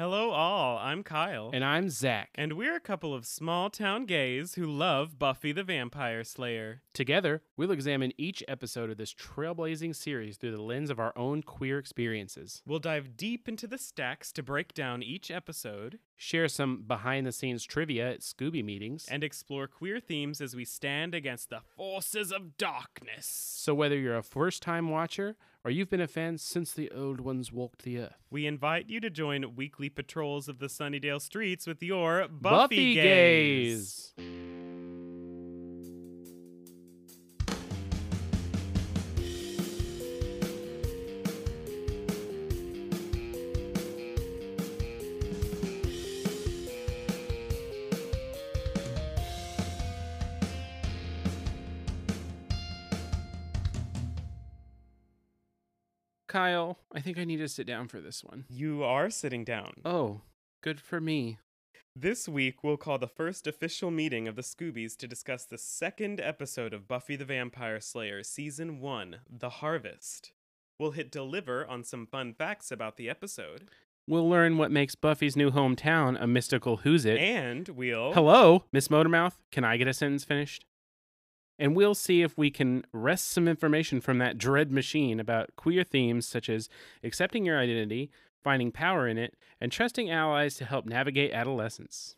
Hello, all. I'm Kyle. And I'm Zach. And we're a couple of small town gays who love Buffy the Vampire Slayer. Together, we'll examine each episode of this trailblazing series through the lens of our own queer experiences. We'll dive deep into the stacks to break down each episode, share some behind the scenes trivia at Scooby meetings, and explore queer themes as we stand against the forces of darkness. So, whether you're a first time watcher or you've been a fan since the old ones walked the earth, we invite you to join weekly patrols of the Sunnydale streets with your Buffy, Buffy gays. gays. Kyle, I think I need to sit down for this one. You are sitting down. Oh, good for me. This week, we'll call the first official meeting of the Scoobies to discuss the second episode of Buffy the Vampire Slayer, Season 1 The Harvest. We'll hit deliver on some fun facts about the episode. We'll learn what makes Buffy's new hometown a mystical who's it. And we'll. Hello, Miss Motormouth. Can I get a sentence finished? And we'll see if we can wrest some information from that dread machine about queer themes such as accepting your identity, finding power in it, and trusting allies to help navigate adolescence.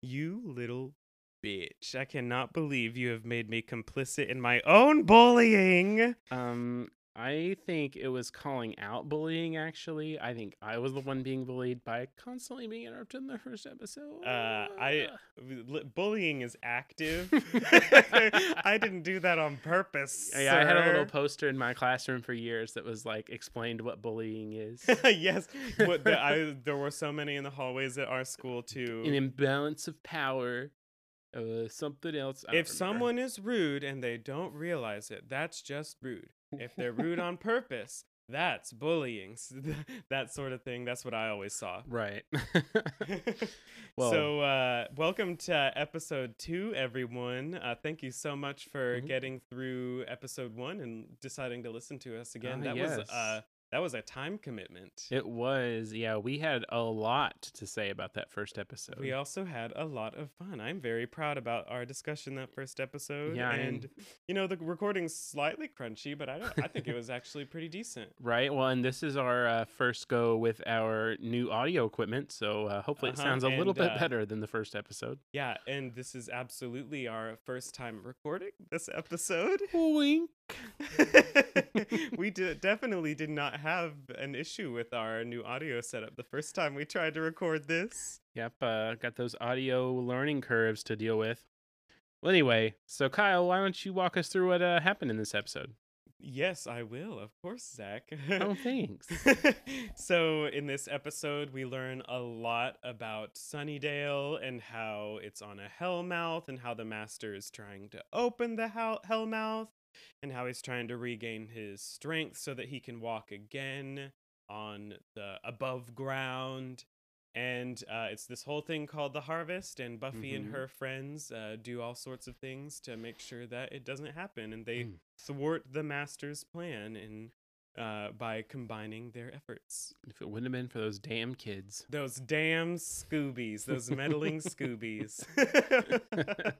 You little bitch. I cannot believe you have made me complicit in my own bullying. Um, I think it was calling out bullying, actually. I think I was the one being bullied by constantly being interrupted in the first episode. Uh, I bullying is active. I didn't do that on purpose. Yeah, sir. I had a little poster in my classroom for years that was like explained what bullying is. yes, what the, I, there were so many in the hallways at our school too. An imbalance of power. Uh, something else. if someone is rude and they don't realize it, that's just rude if they're rude on purpose, that's bullying. that sort of thing. That's what I always saw. Right. well, so, uh, welcome to episode two, everyone. Uh, thank you so much for mm-hmm. getting through episode one and deciding to listen to us again. Uh, that yes. was uh, that was a time commitment. It was. Yeah, we had a lot to say about that first episode. We also had a lot of fun. I'm very proud about our discussion that first episode. Yeah, and you know the recording's slightly crunchy, but I don't. I think it was actually pretty decent. Right. Well, and this is our uh, first go with our new audio equipment, so uh, hopefully it Uh-huh, sounds a and, little bit uh, better than the first episode. Yeah, and this is absolutely our first time recording this episode. Wink. we did, definitely did not have an issue with our new audio setup the first time we tried to record this. Yep, uh, got those audio learning curves to deal with. Well, anyway, so Kyle, why don't you walk us through what uh, happened in this episode? Yes, I will, of course, Zach. oh, thanks. so, in this episode, we learn a lot about Sunnydale and how it's on a hellmouth, and how the master is trying to open the hell- hellmouth, and how he's trying to regain his strength so that he can walk again on the above ground. And uh, it's this whole thing called the harvest, and Buffy Mhm. and her friends uh, do all sorts of things to make sure that it doesn't happen, and they Mm. thwart the master's plan and uh, by combining their efforts. If it wouldn't have been for those damn kids. Those damn Scoobies, those meddling Scoobies.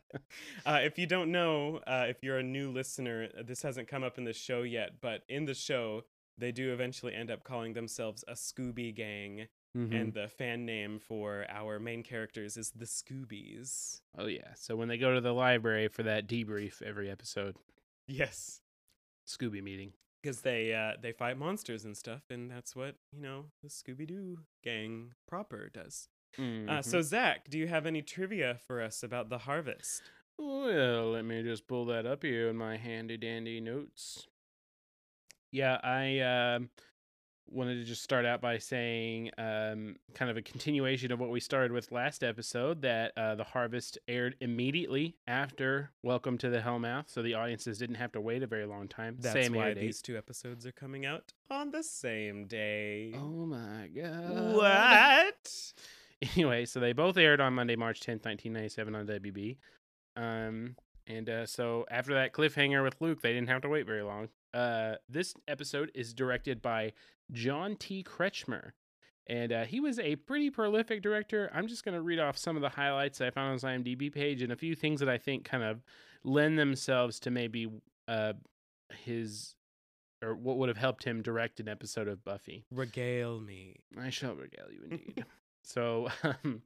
uh, if you don't know, uh, if you're a new listener, this hasn't come up in the show yet, but in the show, they do eventually end up calling themselves a Scooby Gang, Mhm. and the fan name for our main characters is the Scoobies. oh yeah, so when they go to the library for that debrief every episode, Yes. Scooby meeting. Because they uh, they fight monsters and stuff, and that's what you know the Scooby Doo gang proper does. Uh, so Zach, do you have any trivia for us about the harvest? Well, let me just pull that up here in my handy dandy notes. Yeah, I um, wanted to just start out by saying um, kind of a continuation of what we started with last episode that uh, the harvest aired immediately after Welcome to the Hellmouth, so the audiences didn't have to wait a very long time. That's Same why these two episodes are coming out on the same day. Oh my god! What? anyway, so they both aired on Monday, March 10th, 1997 on WB. Um, and uh, so after that cliffhanger with Luke, they didn't have to wait very long. Uh, this episode is directed by John T. Kretschmer. And uh, he was a pretty prolific director. I'm just going to read off some of the highlights I found on his IMDb page and a few things that I think kind of lend themselves to maybe uh, his or what would have helped him direct an episode of Buffy. Regale me. I shall regale you indeed. so, um,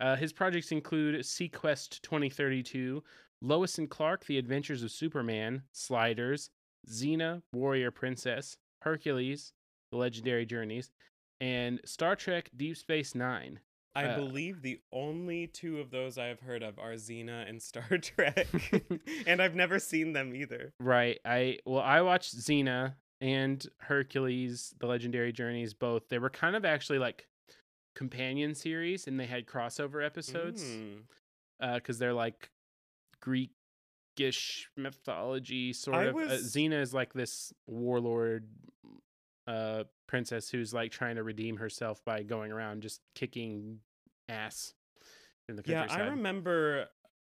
uh, his projects include SeaQuest 2032, Lois and Clark: The Adventures of Superman, Sliders, Xena: Warrior Princess, Hercules: The Legendary Journeys, and Star Trek: Deep Space Nine. I Uh, believe the only two of those I have heard of are Xena and Star Trek. and I've never seen them either. Right. I well, I watched Xena and Hercules: The Legendary Journeys. Both they were kind of actually like companion series, and they had crossover episodes. Mm. because they're like Greekish mythology sort I of. was- Uh, Xena is like this warlord uh princess who's like trying to redeem herself by going around just kicking ass in the Yeah. I remember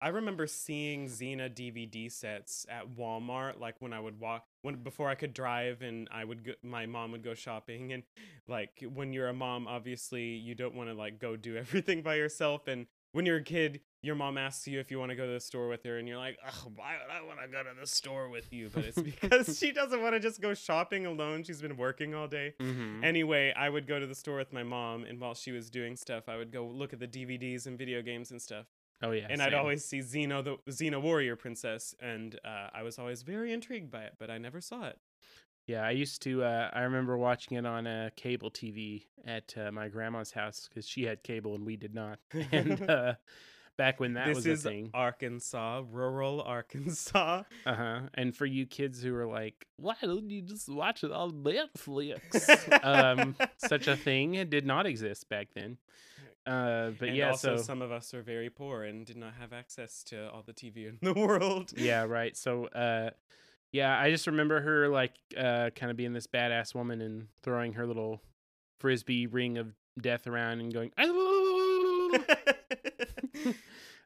I remember seeing Xena DVD sets at Walmart like when I would walk when before I could drive and I would go, my mom would go shopping and like when you're a mom obviously you don't want to like go do everything by yourself and when you're a kid your mom asks you if you want to go to the store with her and you're like Ugh, why would I want to go to the store with you but it's because she doesn't want to just go shopping alone she's been working all day Mhm. Anyway, I would go to the store with my mom, and while she was doing stuff, I would go look at the DVDs and video games and stuff. oh yeah, and I'd always see Xena, the Xena Warrior Princess, and uh, I was always very intrigued by it, but I never saw it. Yeah, I used to. Uh, I remember watching it on uh, cable TV at uh, my grandma's house because she had cable and we did not. And uh, back when that this was is a thing, Arkansas, rural Arkansas. uh huh. And for you kids who are like, "Why don't you just watch it on Netflix?" um, such a thing did not exist back then. Uh, but and yeah, also so some of us are very poor and did not have access to all the TV in the world. yeah, right. So uh, yeah, I just remember her like uh, kind of being this badass woman and throwing her little frisbee ring of death around and going.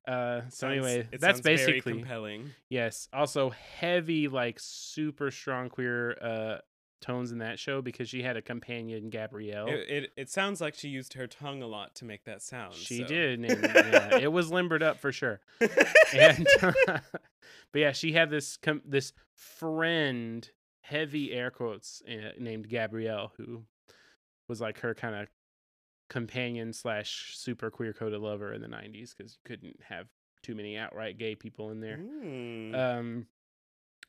Uh, so Sounds- anyway, that's basically compelling. yes. Also, heavy like super strong queer uh tones in that show because she had a companion Gabrielle. It, it it sounds like she used her tongue a lot to make that sound. she so- did, and yeah, it was limbered up for sure. And but yeah, she had this com- this friend, heavy air quotes, uh, named Gabrielle, who was like her kind of companion slash super queer coded lover in the '90s because you couldn't have too many outright gay people in there. Mm. Um.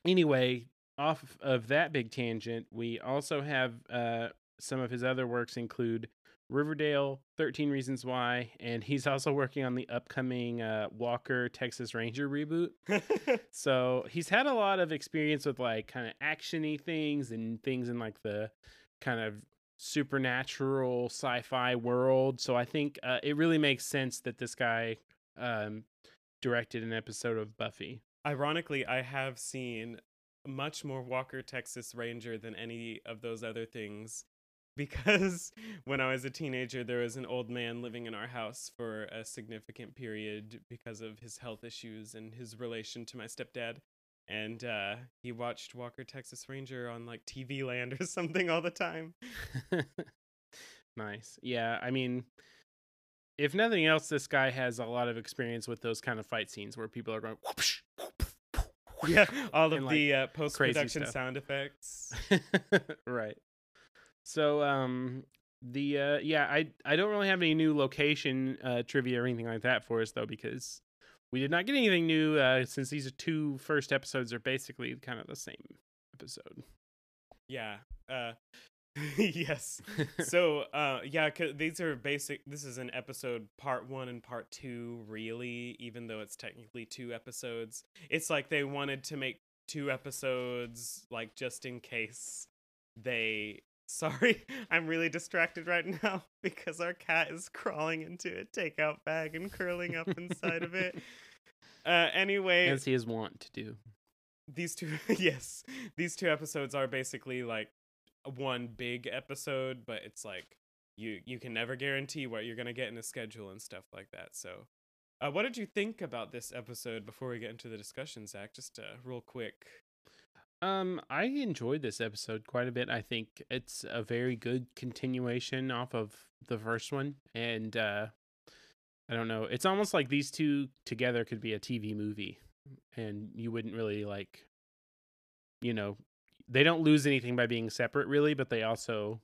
Anyway, off of that big tangent, we also have uh some of his other works include Riverdale, 13 Reasons Why, and he's also working on the upcoming uh, Walker Texas Ranger reboot. So he's had a lot of experience with like kind of actiony things and things in like the kind of supernatural sci-fi world. So I think uh, it really makes sense that this guy um, directed an episode of Buffy. Ironically, I have seen much more Walker Texas Ranger than any of those other things because when I was a teenager, there was an old man living in our house for a significant period because of his health issues and his relation to my stepdad. And uh, he watched Walker Texas Ranger on like TV Land or something all the time. nice. Yeah, I mean, if nothing else, this guy has a lot of experience with those kind of fight scenes where people are going. Whoopsh, Yeah, all of like, the uh, post production sound effects. right. So um the uh yeah, I I don't really have any new location uh trivia or anything like that for us though because we did not get anything new uh since these two first episodes are basically kind of the same episode. Yeah. Uh, yes. so uh yeah these are basic this is an episode part one and part two really even though it's technically two episodes it's like they wanted to make two episodes like just in case they sorry i'm really distracted right now because our cat is crawling into a takeout bag and curling up inside of it. Uh anyway As he is wont to do. these two yes these two episodes are basically like one big episode but it's like you you can never guarantee what you're gonna get in a schedule and stuff like that so uh, what did you think about this episode before we get into the discussion zach? Just uh, real quick Um, I enjoyed this episode quite a bit. I think it's a very good continuation off of the first one, and uh, I don't know. It's almost like these two together could be a TV movie, and you wouldn't really like, you know, they don't lose anything by being separate, really, but they also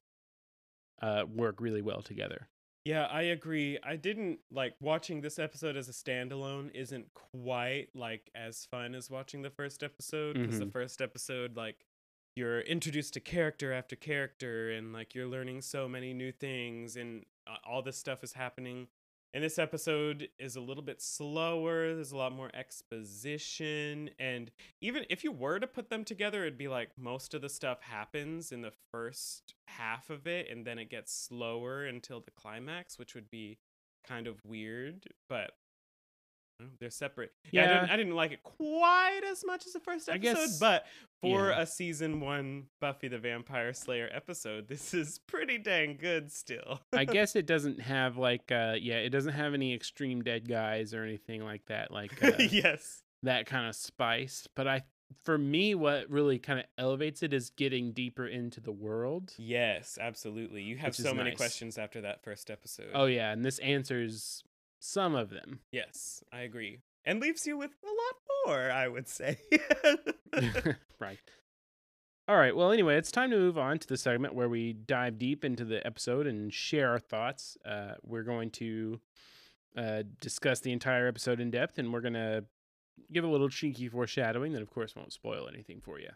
uh, work really well together. Yeah, I agree. I didn't like watching this episode as a standalone isn't quite like as fun as watching the first episode because the Mhm. first episode like you're introduced to character after character and like you're learning so many new things and uh, all this stuff is happening. And this episode is a little bit slower. There's a lot more exposition and even if you were to put them together it'd be like most of the stuff happens in the first half of it and then it gets slower until the climax which would be kind of weird but they're separate yeah, I, didn't, I didn't like it quite as much as the first episode guess- but for yeah. a season one buffy the vampire slayer episode this is pretty dang good still I guess it doesn't have like, uh, yeah, it doesn't have any extreme dead guys or anything like that, like uh, yes that kind of spice. But I, for me, what really kind of elevates it is getting deeper into the world. yes absolutely you have so many nice. questions after that first episode Oh yeah, and this answers some of them. Yes, I agree. And leaves you with a lot more, I would say. right. All right. Well, anyway, it's time to move on to the segment where we dive deep into the episode and share our thoughts. Uh, we're going to uh, discuss the entire episode in depth, and we're going to give a little cheeky foreshadowing that, of course, won't spoil anything for you.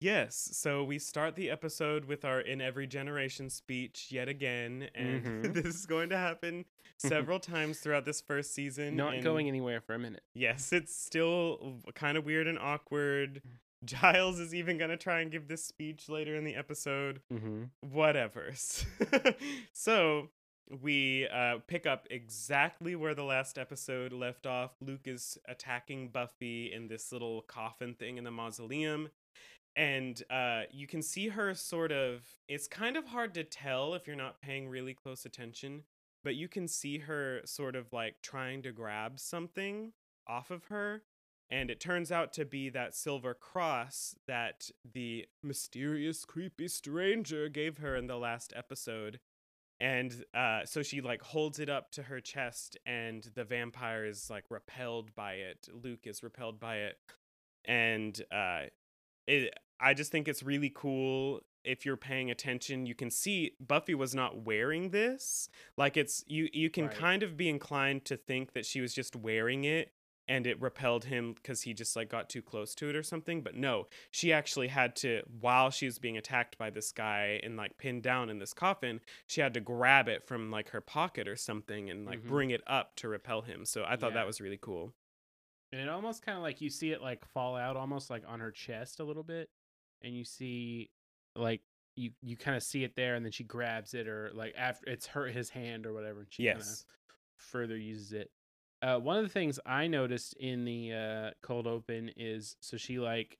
Yes, so we start the episode with our In Every Generation speech yet again. And Mhm. this is going to happen several times throughout this first season. Not and going anywhere for a minute. Yes, it's still kind of weird and awkward. Giles is even going to try and give this speech later in the episode. Mm-hmm. whatever. so we uh, pick up exactly where the last episode left off. Luke is attacking Buffy in this little coffin thing in the mausoleum. And uh, you can see her sort of. It's kind of hard to tell if you're not paying really close attention, but you can see her sort of like trying to grab something off of her. And it turns out to be that silver cross that the mysterious, creepy stranger gave her in the last episode. And uh, so she like holds it up to her chest, and the vampire is like repelled by it. Luke is repelled by it, and uh, it. I just think it's really cool. If you're paying attention, you can see Buffy was not wearing this. Like it's you. You can Right. kind of be inclined to think that she was just wearing it and it repelled him because he just like got too close to it or something but no she actually had to while she was being attacked by this guy and like pinned down in this coffin she had to grab it from like her pocket or something and like Mhm. bring it up to repel him so i thought Yeah. that was really cool And it almost kind of like you see it like fall out almost like on her chest a little bit. And you see like you you kind of see it there and then she grabs it or like after it's her his hand or whatever and she yes further uses it. Uh, one of the things I noticed in the uh, cold open is so she like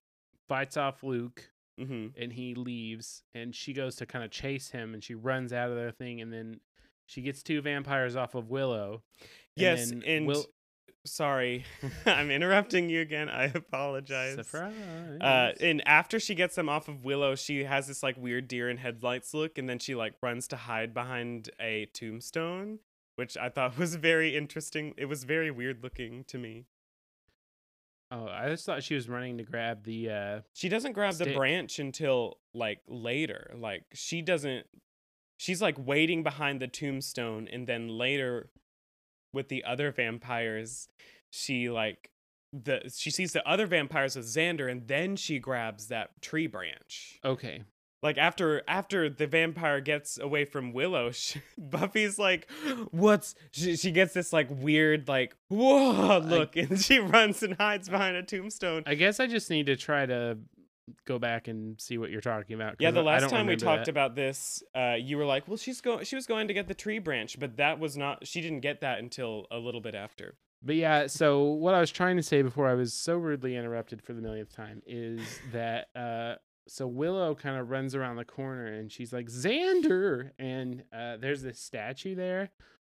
fights off Luke hmm and he leaves and she goes to kind of chase him and she runs out of their thing and then she gets two vampires off of Willow. yes then and Will- sorry i'm interrupting you again i apologize surprise. Uh, and after she gets them off of Willow, she has this like weird deer in headlights look, and then she like runs to hide behind a tombstone, which I thought was very interesting. It was very weird looking to me. oh, I just thought she was running to grab the. uh She doesn't grab the branch until like later. Like she doesn't. She's like waiting behind the tombstone, and then later, with the other vampires, she like the she sees the other vampires with Xander, and then she grabs that tree branch. Okay. like after after the vampire gets away from willow sh buffy's like what's she, she gets this like weird like whoa look and she runs and hides behind a tombstone I guess I just need to try to go back and see what you're talking about. Yeah, the I last time we talked that. about this uh you were like well she's going she was going to get the tree branch but that was not she didn't get that until a little bit after But yeah, so what I was trying to say before I was so rudely interrupted for the millionth time is that uh so Willow kind of runs around the corner and she's like Xander and uh there's this statue there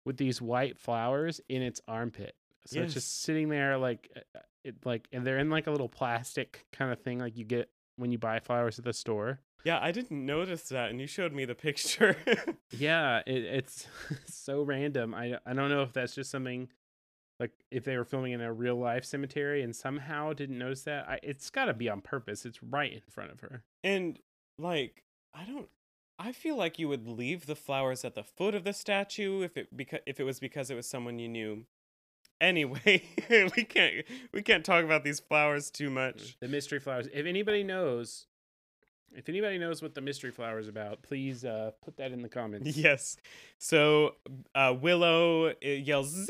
with these white flowers in its armpit. So it's just sitting there like uh, it like and they're in like a little plastic kind of thing like you get when you buy flowers at the store. Yeah, I didn't notice that, and you showed me the picture. Yeah, it, it's so random. I I don't know if that's just something like if they were filming in a real life cemetery and somehow didn't notice that. I, it's got to be on purpose. It's right in front of her. and like, I don't. I feel like you would leave the flowers at the foot of the statue if it because if it was because it was someone you knew. Anyway, we can't we can't talk about these flowers too much. The mystery flowers. If anybody knows, if anybody knows what the mystery flower is about, please uh, put that in the comments. Yes. So uh, Willow uh, yells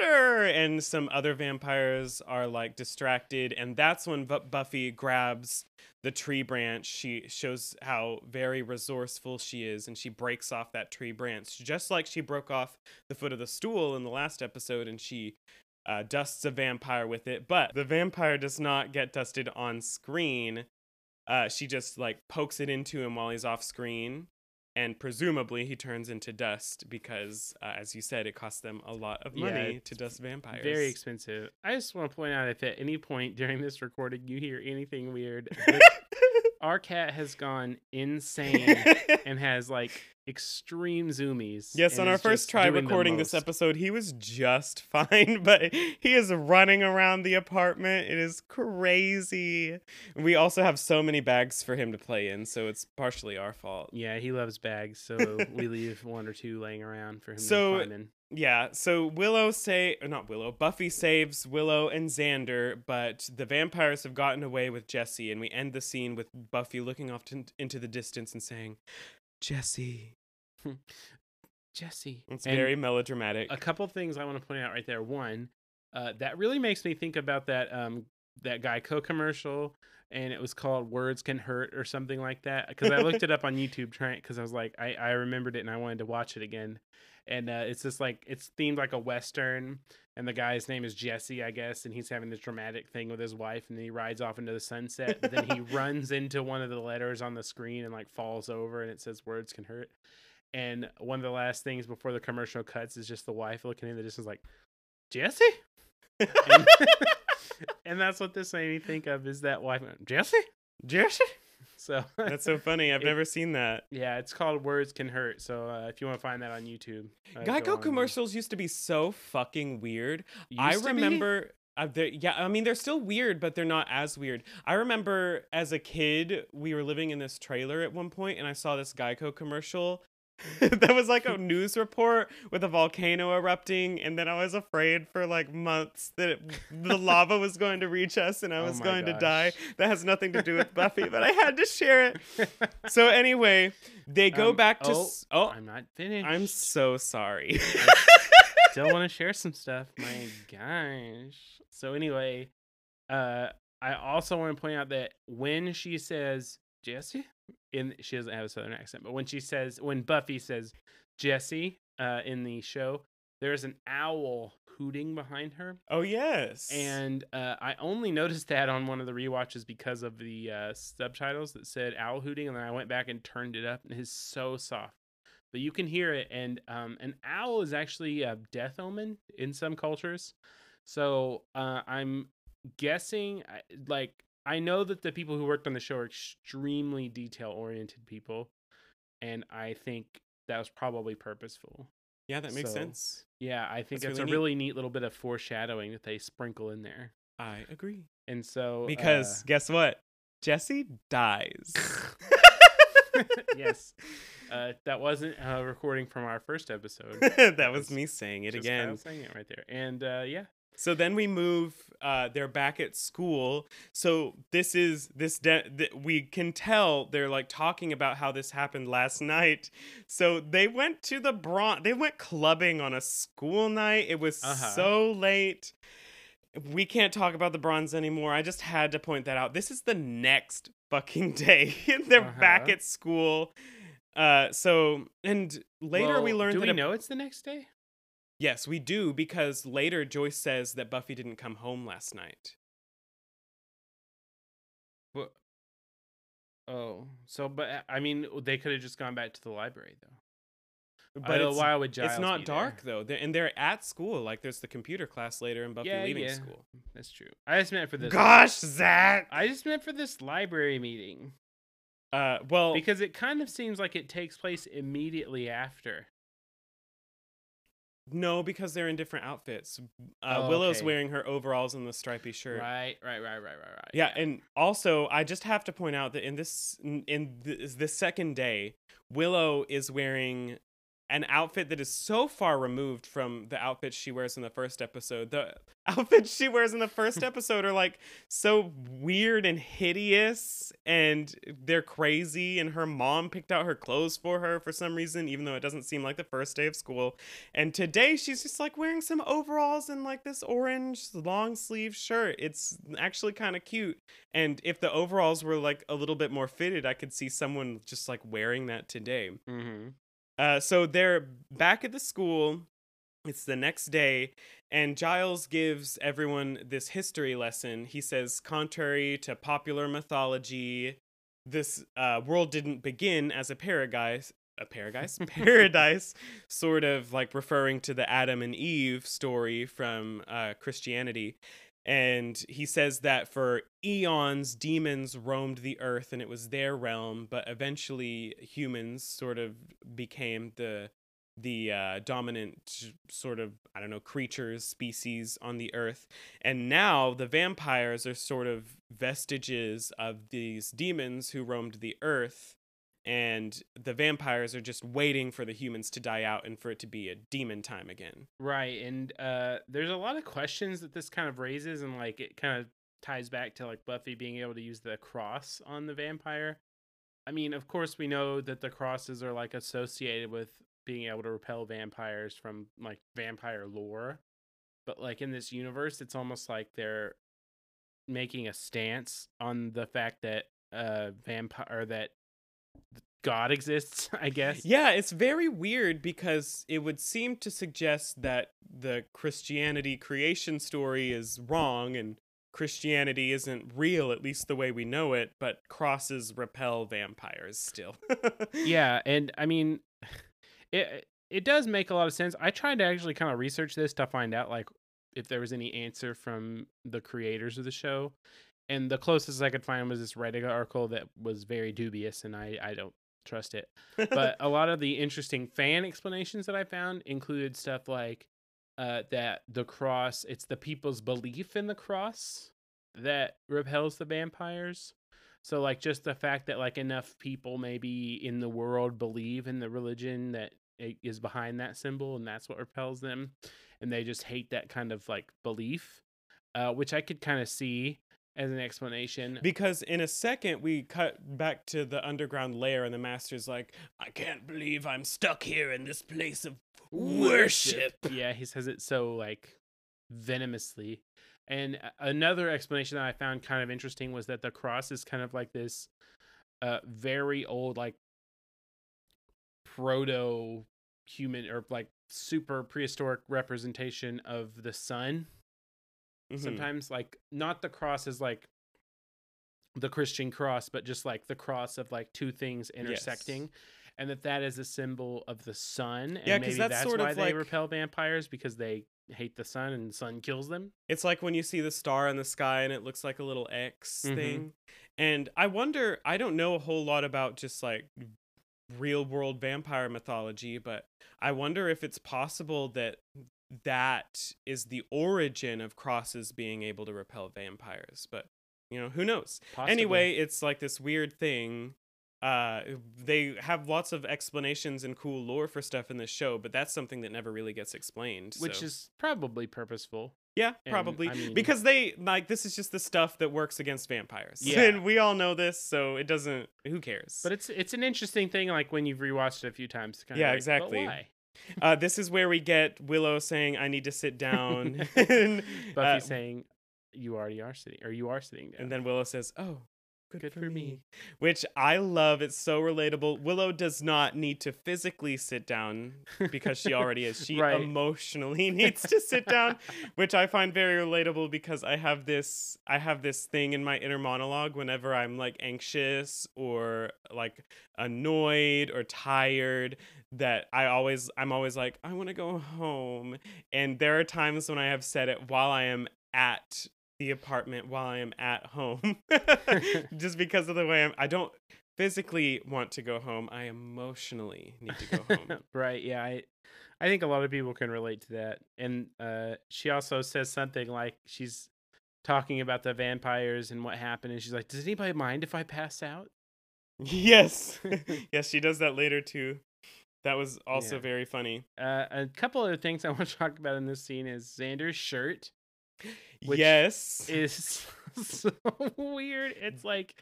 Xander, and some other vampires are like distracted, and that's when Bu- Buffy grabs the tree branch. She shows how very resourceful she is, and she breaks off that tree branch, just like she broke off the foot of the stool in the last episode, and she. Uh, dusts a vampire with it, but the vampire does not get dusted on screen. Uh, she just like pokes it into him while he's off screen, and presumably he turns into dust because, uh, as you said, it costs them a lot of money it's to dust vampires. Very expensive. I just want to point out if at any point during this recording you hear anything weird, our cat has gone insane and has like extreme zoomies. Yes, on our first try recording this episode, he was just fine, but he is running around the apartment. It is crazy. We also have so many bags for him to play in, so it's partially our fault. Yeah, he loves bags, so we leave one or two laying around for him So- to climb in. Yeah, so Willow say not Willow, Buffy saves Willow and Xander, but the vampires have gotten away with Jesse, and we end the scene with Buffy looking off to, into the distance and saying, "Jesse." Jesse. It's And very melodramatic. a couple things I want to point out right there. One, uh, that really makes me think about that um that Geico commercial, and it was called "Words Can Hurt" or something like that. Because I looked it up on YouTube trying because I was like, I I remembered it and I wanted to watch it again. And uh, it's just like it's themed like a western, and the guy's name is Jesse, I guess, and he's having this dramatic thing with his wife, and then he rides off into the sunset. But then he runs into one of the letters on the screen and like falls over, and it says "Words Can Hurt." And one of the last things before the commercial cuts is just the wife looking in the distance, like, Jesse? And, and that's what this made me think of is that wife, Jesse? Jesse? So, That's so funny. I've It- never seen that. yeah, it's called Words Can Hurt. So, uh, if you want to find that on YouTube, uh, Geico there. commercials used to be so fucking weird. I Used be? remember. Uh, yeah, I mean they're still weird, but they're not as weird. I remember as a kid, we were living in this trailer at one point, and I saw this Geico commercial. that was like a news report with a volcano erupting, and then I was afraid for like months that it, the lava was going to reach us, and I Oh was my going to die. That has nothing to do with Buffy, but I had to share it. So anyway, they go Um, back to. oh, s- oh I'm not finished. I'm so sorry. still want to share some stuff. My gosh. So anyway, uh, I also want to point out that when she says Jesse, in she doesn't have a southern accent, but when she says when Buffy says Jesse, uh, in the show, there's an owl hooting behind her, oh yes. and uh, I only noticed that on one of the rewatches because of the uh, subtitles that said owl hooting, and then I went back and turned it up, and it is so soft. But you can hear it, and um, an owl is actually a death omen in some cultures. So uh, I'm guessing, like, I know that the people who worked on the show are extremely detail oriented people, and I think that was probably purposeful. yeah, that makes so- sense. Yeah, I think That's it's really a really neat little bit of foreshadowing that they sprinkle in there. I agree. And so Because uh, guess what? Jesse dies. yes, uh, that wasn't a recording from our first episode. that was was me saying it again. Saying it right there, and uh, yeah, So then we move. Uh, they're back at school. So this is this. De- th- we can tell they're like talking about how this happened last night. So they went to the Bron. They went clubbing on a school night. It was Uh-huh. so late. We can't talk about the bronze anymore. I just had to point that out. This is the next fucking day. they're back Uh-huh. at school. Uh, so and later we Well, learned Do that we a- know it's the next day? Yes, we do because later Joyce says that Buffy didn't come home last night. Oh, so but uh, I mean, they could have just gone back to the library though. But Uh, it's, why would Giles it's not dark there? though, They're, and they're at school. Like there's the computer class later, and Buffy Yeah, leaving yeah. school. That's true. I just meant for this. Gosh, Zach! I just meant for this library meeting. Uh, well, because it kind of seems like it takes place immediately after. No, because they're in different outfits. Uh, Oh, Willow's okay. wearing her overalls and the stripy shirt. Right, right, right, right, right, right. Yeah, and also I just have to point out that in this in this, this second day, Willow is wearing an outfit that is so far removed from the outfit she wears in the first episode. The outfits she wears in the first episode are like so weird and hideous and they're crazy and her mom picked out her clothes for her for some reason even though it doesn't seem like the first day of school. And today she's just like wearing some overalls and like this orange long sleeve shirt. It's actually kind of cute. And if the overalls were like a little bit more fitted, I could see someone just like wearing that today. Mm-hmm. Uh, so they're back at the school. It's the next day, and Giles gives everyone this history lesson. He says, contrary to popular mythology, this uh, world didn't begin as a paradise. A paradise? paradise, sort of like referring to the Adam and Eve story from uh, Christianity. And he says that for eons, demons roamed the earth and it was their realm, but eventually humans sort of became the the uh, dominant sort of I don't know creatures species on the earth, and now the vampires are sort of vestiges of these demons who roamed the earth, and the vampires are just waiting for the humans to die out and for it to be a demon time again. Right, and uh, there's a lot of questions that this kind of raises, and like it kind of ties back to like Buffy being able to use the cross on the vampire. I mean, of course, we know that the crosses are like associated with being able to repel vampires from like vampire lore, but like in this universe, it's almost like they're making a stance on the fact that uh vampire that God exists. I guess. Yeah, it's very weird because it would seem to suggest that the Christianity creation story is wrong and Christianity isn't real, at least the way we know it, but crosses repel vampires still. yeah and i mean it it does make a lot of sense i tried to actually kind of research this to find out like if there was any answer from the creators of the show and the closest i could find was this reddit article that was very dubious and i i don't trust it. But a lot of the interesting fan explanations that i found included stuff like uh that the cross it's the people's belief in the cross that repels the vampires. So like just the fact that like enough people maybe in the world believe in the religion that i- behind that symbol and that's what repels them and they just hate that kind of like belief uh, which i could kind of see as an explanation. Because in a second we cut back to the underground lair and the master's like, I can't believe I'm stuck here in this place of worship. yeah he says it so like venomously. And another explanation that i found kind of interesting was that the cross is kind of like this uh very old like proto human or like super prehistoric representation of the sun Mhm. sometimes like not the cross is like the christian cross but just like the cross of like two things intersecting and that that is a symbol of the sun and Yeah, maybe that's that's, sort why of they like- repel vampires because they hate the sun and the sun kills them It's like when you see the star in the sky and it looks like a little X Mhm. thing. And I wonder, I don't know a whole lot about just like real world vampire mythology, but I wonder if it's possible that that is the origin of crosses being able to repel vampires. But, you know, who knows? Possibly. Anyway, it's like this weird thing. Uh, they have lots of explanations and cool lore for stuff in this show, but that's something that never really gets explained. which so- is probably purposeful yeah, And, probably I mean- because they like this is just the stuff that works against vampires. Yeah. and we all know this, so it doesn't. Who cares? but it's it's an interesting thing like when you've rewatched it a few times kind Yeah, like, exactly. Uh, this is where we get Willow saying, "I need to sit down," and, buffy uh, saying you already are sitting or you are sitting down and then Willow says, "Oh." Good, Good for, for me. me. Which I love. It's so relatable. Willow does not need to physically sit down because she already is. She Right. emotionally needs to sit down, which I find very relatable because I have this I have this thing in my inner monologue whenever I'm like anxious or like annoyed or tired that I always I'm always like I want to go home. And there are times when I have said it while I am at the apartment while I am at home. Just because of the way I'm I don't physically want to go home. I emotionally need to go home. right. Yeah. I I think a lot of people can relate to that. And uh she also says something like she's talking about the vampires and what happened and she's like, "Does anybody mind if I pass out?" yes. yes, she does that later too. That was also Yeah. very funny. Uh a couple other things I want to talk about in this scene is Xander's shirt yes. is so weird. It's like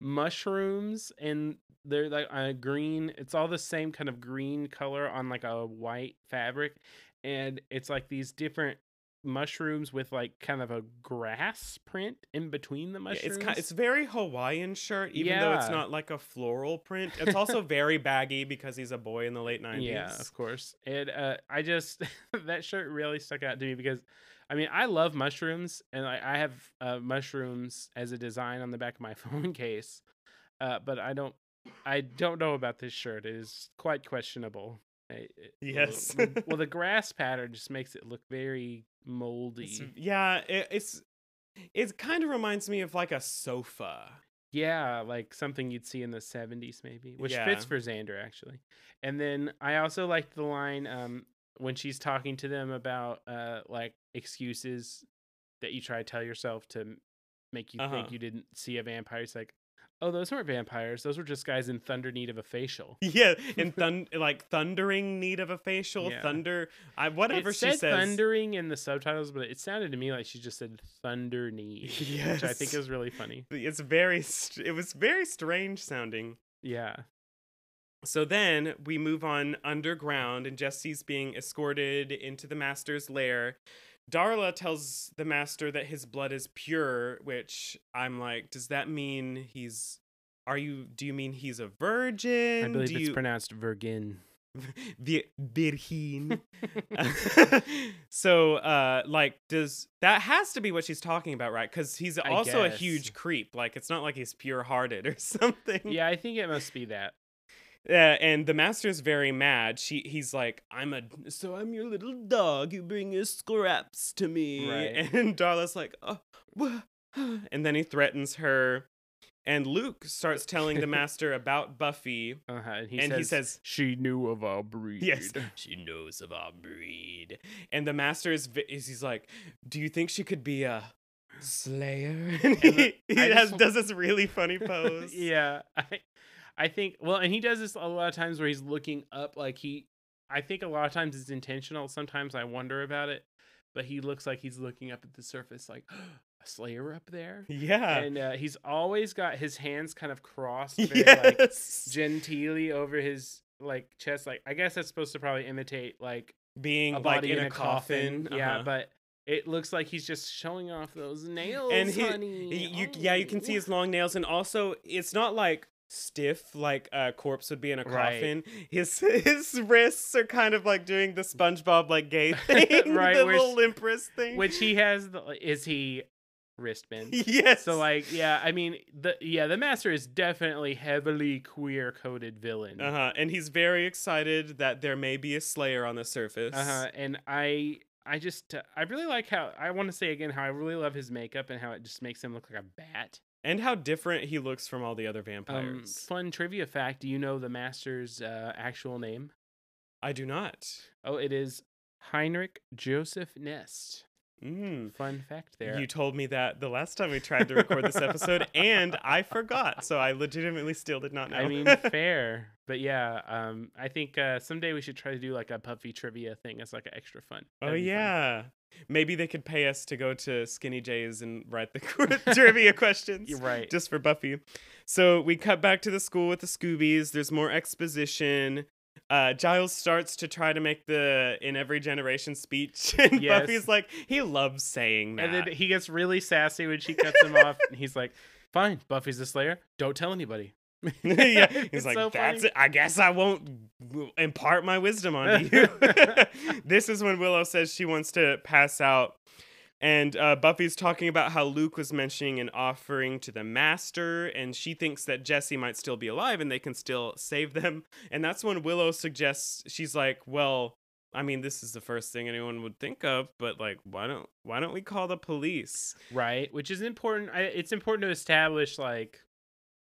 mushrooms and they're like a green. It's all the same kind of green color on like a white fabric, and it's like these different mushrooms with like kind of a grass print in between the Yeah, mushrooms. it's kind, it's very Hawaiian shirt, even though it's not like a floral print. It's also very baggy because he's a boy in the late nineties. Yeah, of course. And uh, I just that shirt really stuck out to me because, I mean, I love mushrooms, and I, I have uh, mushrooms as a design on the back of my phone case, uh, but I don't, I don't know about this shirt. It is quite questionable. I- it- Yes. Well, well, the grass pattern just makes it look very moldy. It's- yeah, it, it's it kind of reminds me of like a sofa. Yeah, like something you'd see in the 70s, maybe, which Yeah. fits for Xander, actually. And then I also liked the line um, when she's talking to them about uh, like excuses that you try to tell yourself to make you Uh-huh. think you didn't see a vampire. It's like, oh, those weren't vampires. Those were just guys in thunder need of a facial. Yeah, in thun- like thundering need of a facial Yeah. thunder. I whatever it she said says. thundering in the subtitles, but it sounded to me like she just said thunder need, which I think Yes. is really funny. It's very. St- it was very strange sounding. Yeah. So then we move on underground, and Jesse's being escorted into the master's lair. Darla tells the master that his blood is pure, which I'm like, does that mean he's. Are you. Do you mean he's a virgin? I believe do it's you, pronounced Virgin. Vi- virgin. so, uh, like, does. That has to be what she's talking about, right? Because he's I also a huge creep. Like, it's not like he's pure hearted or something. yeah, I think it must be that. Yeah, and the master's very mad. She he's like, I'm a so I'm your little dog. You bring your scraps to me. Right. And Darla's like, oh, and then he threatens her. And Luke starts telling the master about Buffy. Uh-huh. And he and says, he says, she knew of our breed. Yes, she knows of our breed. And the master is, is he's like, Do you think she could be a slayer? And he, the- he has, does this really funny pose. yeah. I, I think well, and he does this a lot of times where he's looking up like he I think a lot of times it's intentional. Sometimes I wonder about it. But he looks like he's looking up at the surface like a slayer up there. Yeah. And uh, he's always got his hands kind of crossed very like yes. genteelly over his like chest. Like I guess that's supposed to probably imitate like Being a like body in, a coffin. Yeah, uh-huh. but it looks like he's just showing off those nails, and he, honey. you yeah you can see Oh. his long nails and also it's not like stiff like a corpse would be in a Right. coffin his his wrists are kind of like doing the spongebob like gay thing Right, the which- little limp wrist thing which he has. The, is he wristband? yes So like, yeah, I mean, the yeah, the master is definitely heavily queer coded villain. uh-huh and he's very excited that there may be a slayer on the surface Uh-huh. And I I just uh, I really like how I want to say again how I really love his makeup and how it just makes him look like a bat. And how different he looks from all the other Um, vampires fun trivia fact: Do you know the master's uh, actual name? i do not Oh, it is Heinrich Joseph Nest. Mm. Fun fact there. You told me that the last time we tried to record this episode, and I forgot. So I legitimately still did not know. I mean, fair, but yeah, um, I think uh, someday we should try to do like a Buffy trivia thing as like an extra fun. oh That'd fun. yeah, maybe they could pay us to go to Skinny J's and write the trivia questions. You're right. Just for Buffy. So we cut back to the school with the Scoobies. There's more exposition. Uh, Giles starts to try to make the in every generation speech, and Yes. Buffy's like, he loves saying that. and then he gets really sassy when she cuts him off, and he's like, "Fine, Buffy's the Slayer. Don't tell anybody." yeah, he's It's like, so that's funny. it. I guess I won't impart my wisdom on you. this is when Willow says she wants to pass out. And uh, Buffy's talking about how Luke was mentioning an offering to the Master, and she thinks that Jesse might still be alive and they can still save them. And that's when Willow suggests she's like, "Well, I mean, this is the first thing anyone would think of, but like, why don't why don't we call the police?" Right, which is important. I, it's important to establish like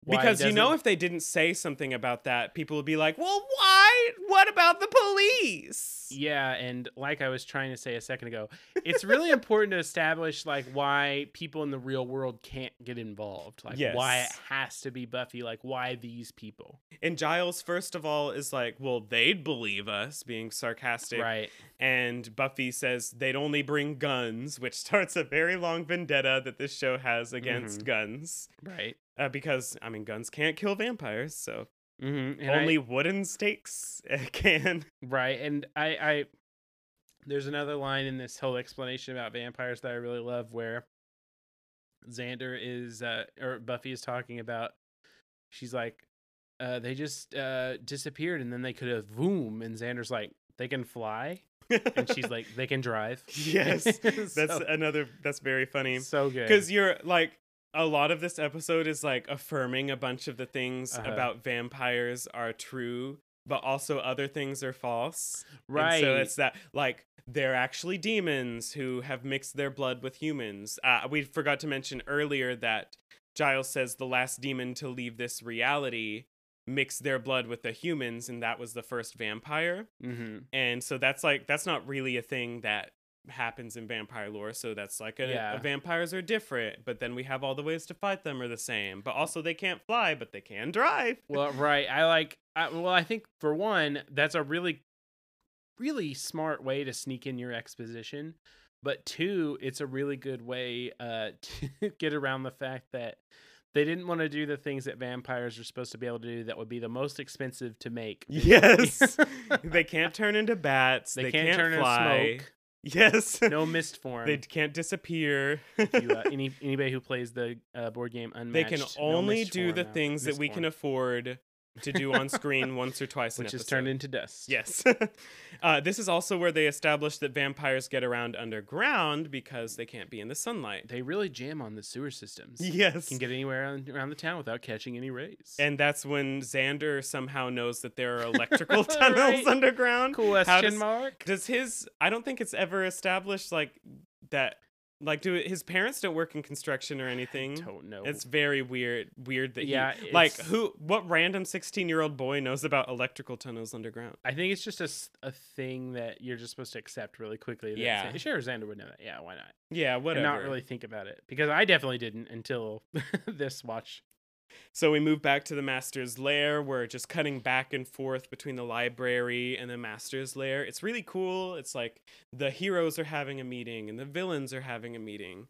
why because you know if they didn't say something about that, people would be like, "Well, why? What about the police?" Yeah, and like I was trying to say a second ago, it's really important to establish like why people in the real world can't get involved. Like why it has to be Buffy, like why these people. And Giles, first of all, is like, "Well, they'd believe us," being sarcastic. Right. And Buffy says they'd only bring guns, which starts a very long vendetta that this show has against Mhm. guns. Right. Uh, because I mean, guns can't kill vampires, so Mm-hmm. only wooden stakes uh, can. Right, and I, I, there's another line in this whole explanation about vampires that I really love, where Xander is, uh, or Buffy is talking about. She's like, uh, they just uh disappeared, and then they could have boom, and Xander's like, they can fly, and she's like, they can drive. yes, that's another. That's very funny. so good because you're like a lot of this episode is like affirming a bunch of the things Uh-huh. about vampires are true but also other things are false And right. so it's that like they're actually demons who have mixed their blood with humans uh, we forgot to mention earlier that giles says the last demon to leave this reality mixed their blood with the humans and that was the first vampire hmm and so that's like that's not really a thing that happens in vampire lore so that's like a, Yeah. vampires are different but then we have all the ways to fight them are the same but also they can't fly but they can drive Well, right. I like. I, well, I think for one, that's a really, really smart way to sneak in your exposition. But two, it's a really good way uh, to get around the fact that they didn't want to do the things that vampires are supposed to be able to do that would be the most expensive to make. yes they can't turn into bats they, they, can't, turn fly into smoke. Yes. No mist form. they can't disappear. If you, uh, any anybody who plays the uh, board game unmatched, they can only mist do form, the no things that mist we can afford to do on screen once or twice an which is turned into dust. Yes. uh, this is also where they establish that vampires get around underground because they can't be in the sunlight. they really jam on the sewer systems. Yes. can get anywhere around, around the town without catching any rays. and that's when Xander somehow knows that there are electrical Right. tunnels underground. Question does, mark. does his I don't think it's ever established like that like do his parents don't work in construction or anything. Don't know. It's very weird weird that Yeah, he like who what random 16-year-old boy knows about electrical tunnels underground. I think it's just a, a thing that you're just supposed to accept really quickly. Yeah. sure, Xander would know that. Yeah, why not? Yeah, whatever. And not really think about it because I definitely didn't until this watch. So we move back to the master's lair. We're just cutting back and forth between the library and the master's lair. It's really cool. It's like the heroes are having a meeting and the villains are having a meeting.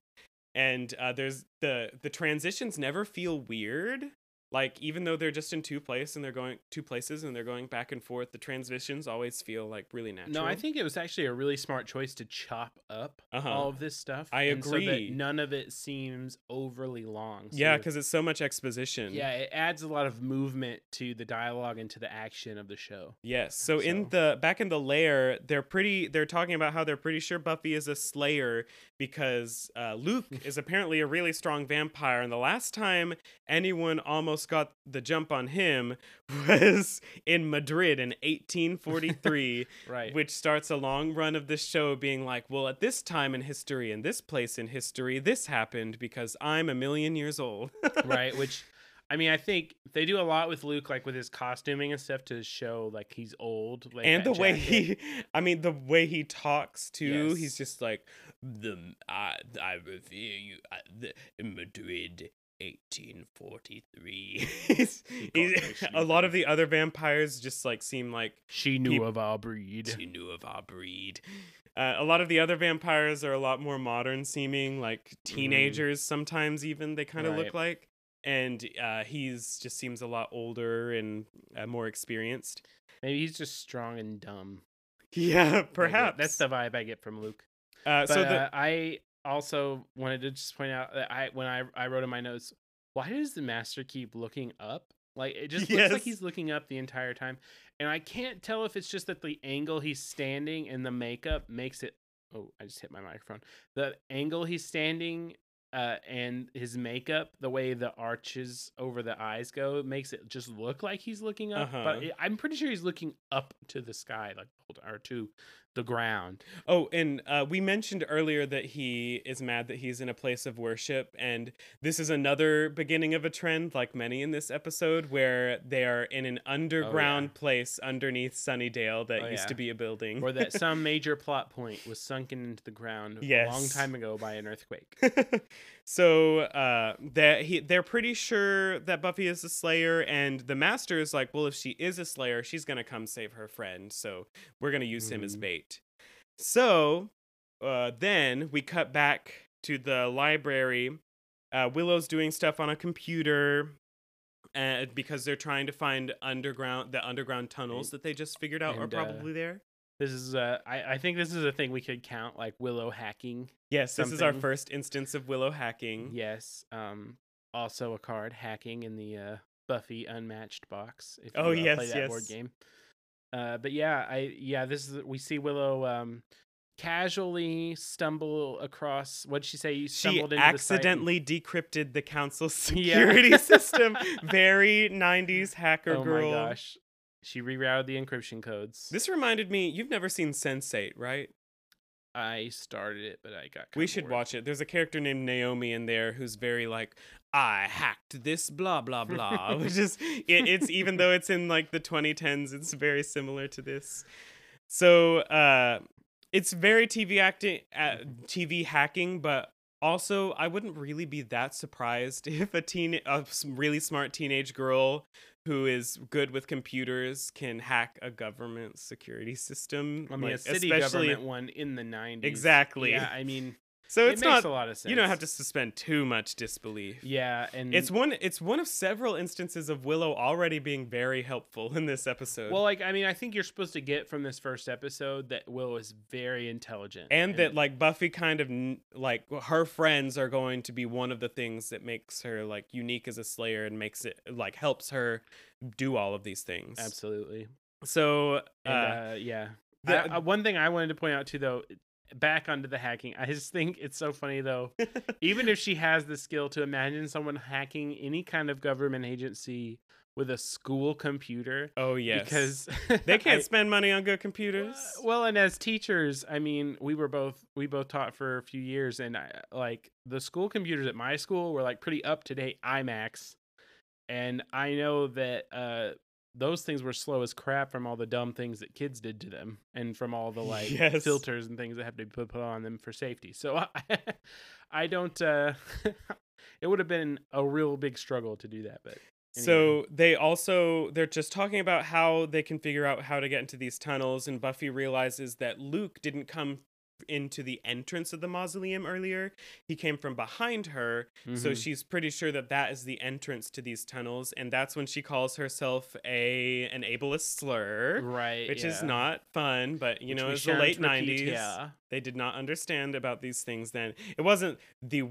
And uh, there's the the transitions never feel weird. Like even though they're just in two places and they're going two places and they're going back and forth, the transitions always feel like really natural. No, I think it was actually a really smart choice to chop up Uh-huh. all of this stuff. I and so that agree. none of it seems overly long. So yeah, because it's so much exposition. yeah, it adds a lot of movement to the dialogue and to the action of the show. Yes. So, in the back in the lair, they're pretty. They're talking about how they're pretty sure Buffy is a Slayer because uh, Luke is apparently a really strong vampire, and the last time anyone almost got the jump on him was in Madrid in 1843. Right. Which starts a long run of this show being like, well, at this time in history, in this place in history, this happened because I'm a million years old. right which i mean i think they do a lot with luke like with his costuming and stuff to show like he's old like and the way jacket. he i mean the way he talks too Yes. he's just like the i i revere you uh, the, in madrid 1843 he's, he's- a lot of the other vampires just like seem like she knew peop- of our breed. she knew of our breed. Uh, a lot of the other vampires are a lot more modern seeming like teenagers sometimes even they kind of look like. And uh, he's just seems a lot older and uh, more experienced. Maybe he's just strong and dumb. Yeah I get- perhaps. that's the vibe i get from luke. Uh, but so the uh, i also wanted to just point out that i when i i wrote in my notes why does the master keep looking up like it just looks like he's looking up the entire time and i can't tell if it's just that the angle he's standing and the makeup makes it oh i just hit my microphone the angle he's standing uh, and his makeup, the way the arches over the eyes go, makes it just look like he's looking up. Uh-huh. But it, I'm pretty sure he's looking up to the sky, like or to the ground. Oh, and uh, we mentioned earlier that he is mad that he's in a place of worship, and this is another beginning of a trend, like many in this episode, where they are in an underground place underneath Sunnydale that Oh, used yeah. to be a building. or that some major plot point was sunken into the ground a long time ago by an earthquake. so uh that he they're pretty sure that Buffy is a slayer and the master is like, well if she is a slayer, she's going to come save her friend. So we're going to use him as Mhm. bait. So uh then we cut back to the library. Uh Willow's doing stuff on a computer uh, because they're trying to find underground the underground tunnels that they just figured out are and, uh, probably there. This is uh I, I think this is a thing we could count like Willow hacking. Yes, this is our first instance of Willow hacking. Yes. Um also a card hacking in the uh Buffy unmatched box. If Oh, you, play yes, that board yes. game. Uh but yeah, I yeah, this is we see Willow um casually stumble across what'd she say? You she stumbled into the site accidentally decrypted the council's Yeah. security system. Very 90s hacker Oh girl. my gosh. She rerouted the encryption codes. This reminded me, you've never seen Sense8, right? I started it, but I got We should bored. watch it. There's a character named Naomi in there who's very like, I hacked this, blah, blah, blah. Which is, it, it's even though it's in like the 2010s, it's very similar to this. So, uh, it's very TV acting, uh, TV hacking, but also I wouldn't really be that surprised if a teen, a really smart teenage girl who is good with computers can hack a government security system. I mean, a city especially- government one in the 90s. Exactly. Yeah, I mean, So it it's makes not a lot of sense. you don't have to suspend too much disbelief. Yeah, and It's one it's one of several instances of Willow already being very helpful in this episode. well, like I mean, I think you're supposed to get from this first episode that Willow is very intelligent, and that like Buffy kind of like her friends are going to be one of the things that makes her like unique as a slayer and makes it like helps her do all of these things. absolutely. So uh, And uh, yeah, the- I- uh, one thing I wanted to point out too, though, back onto the hacking, I just think it's so funny though. Even if she has the skill to imagine someone hacking any kind of government agency with a school computer, oh yes. because they can't I- spend money on good computers. Uh, Well, and as teachers, I mean, we were both we both taught for a few years, and I, like the school computers at my school were like pretty up to date iMacs, and I know that uh, those things were slow as crap from all the dumb things that kids did to them, and from all the like Yes. filters and things that have to be put, on them for safety. So I, I don't. Uh, it would have been a real big struggle to do that, but anyway. So they also they're just talking about how they can figure out how to get into these tunnels and Buffy realizes that Luke didn't come into the entrance of the mausoleum earlier. He came from behind her, so Mhm. she's pretty sure that that is the entrance to these tunnels and that's when she calls herself a an ableist slur. right, Which is not fun, but you Which know, it's the late repeat, 90s. Yeah. They did not understand about these things then. It wasn't the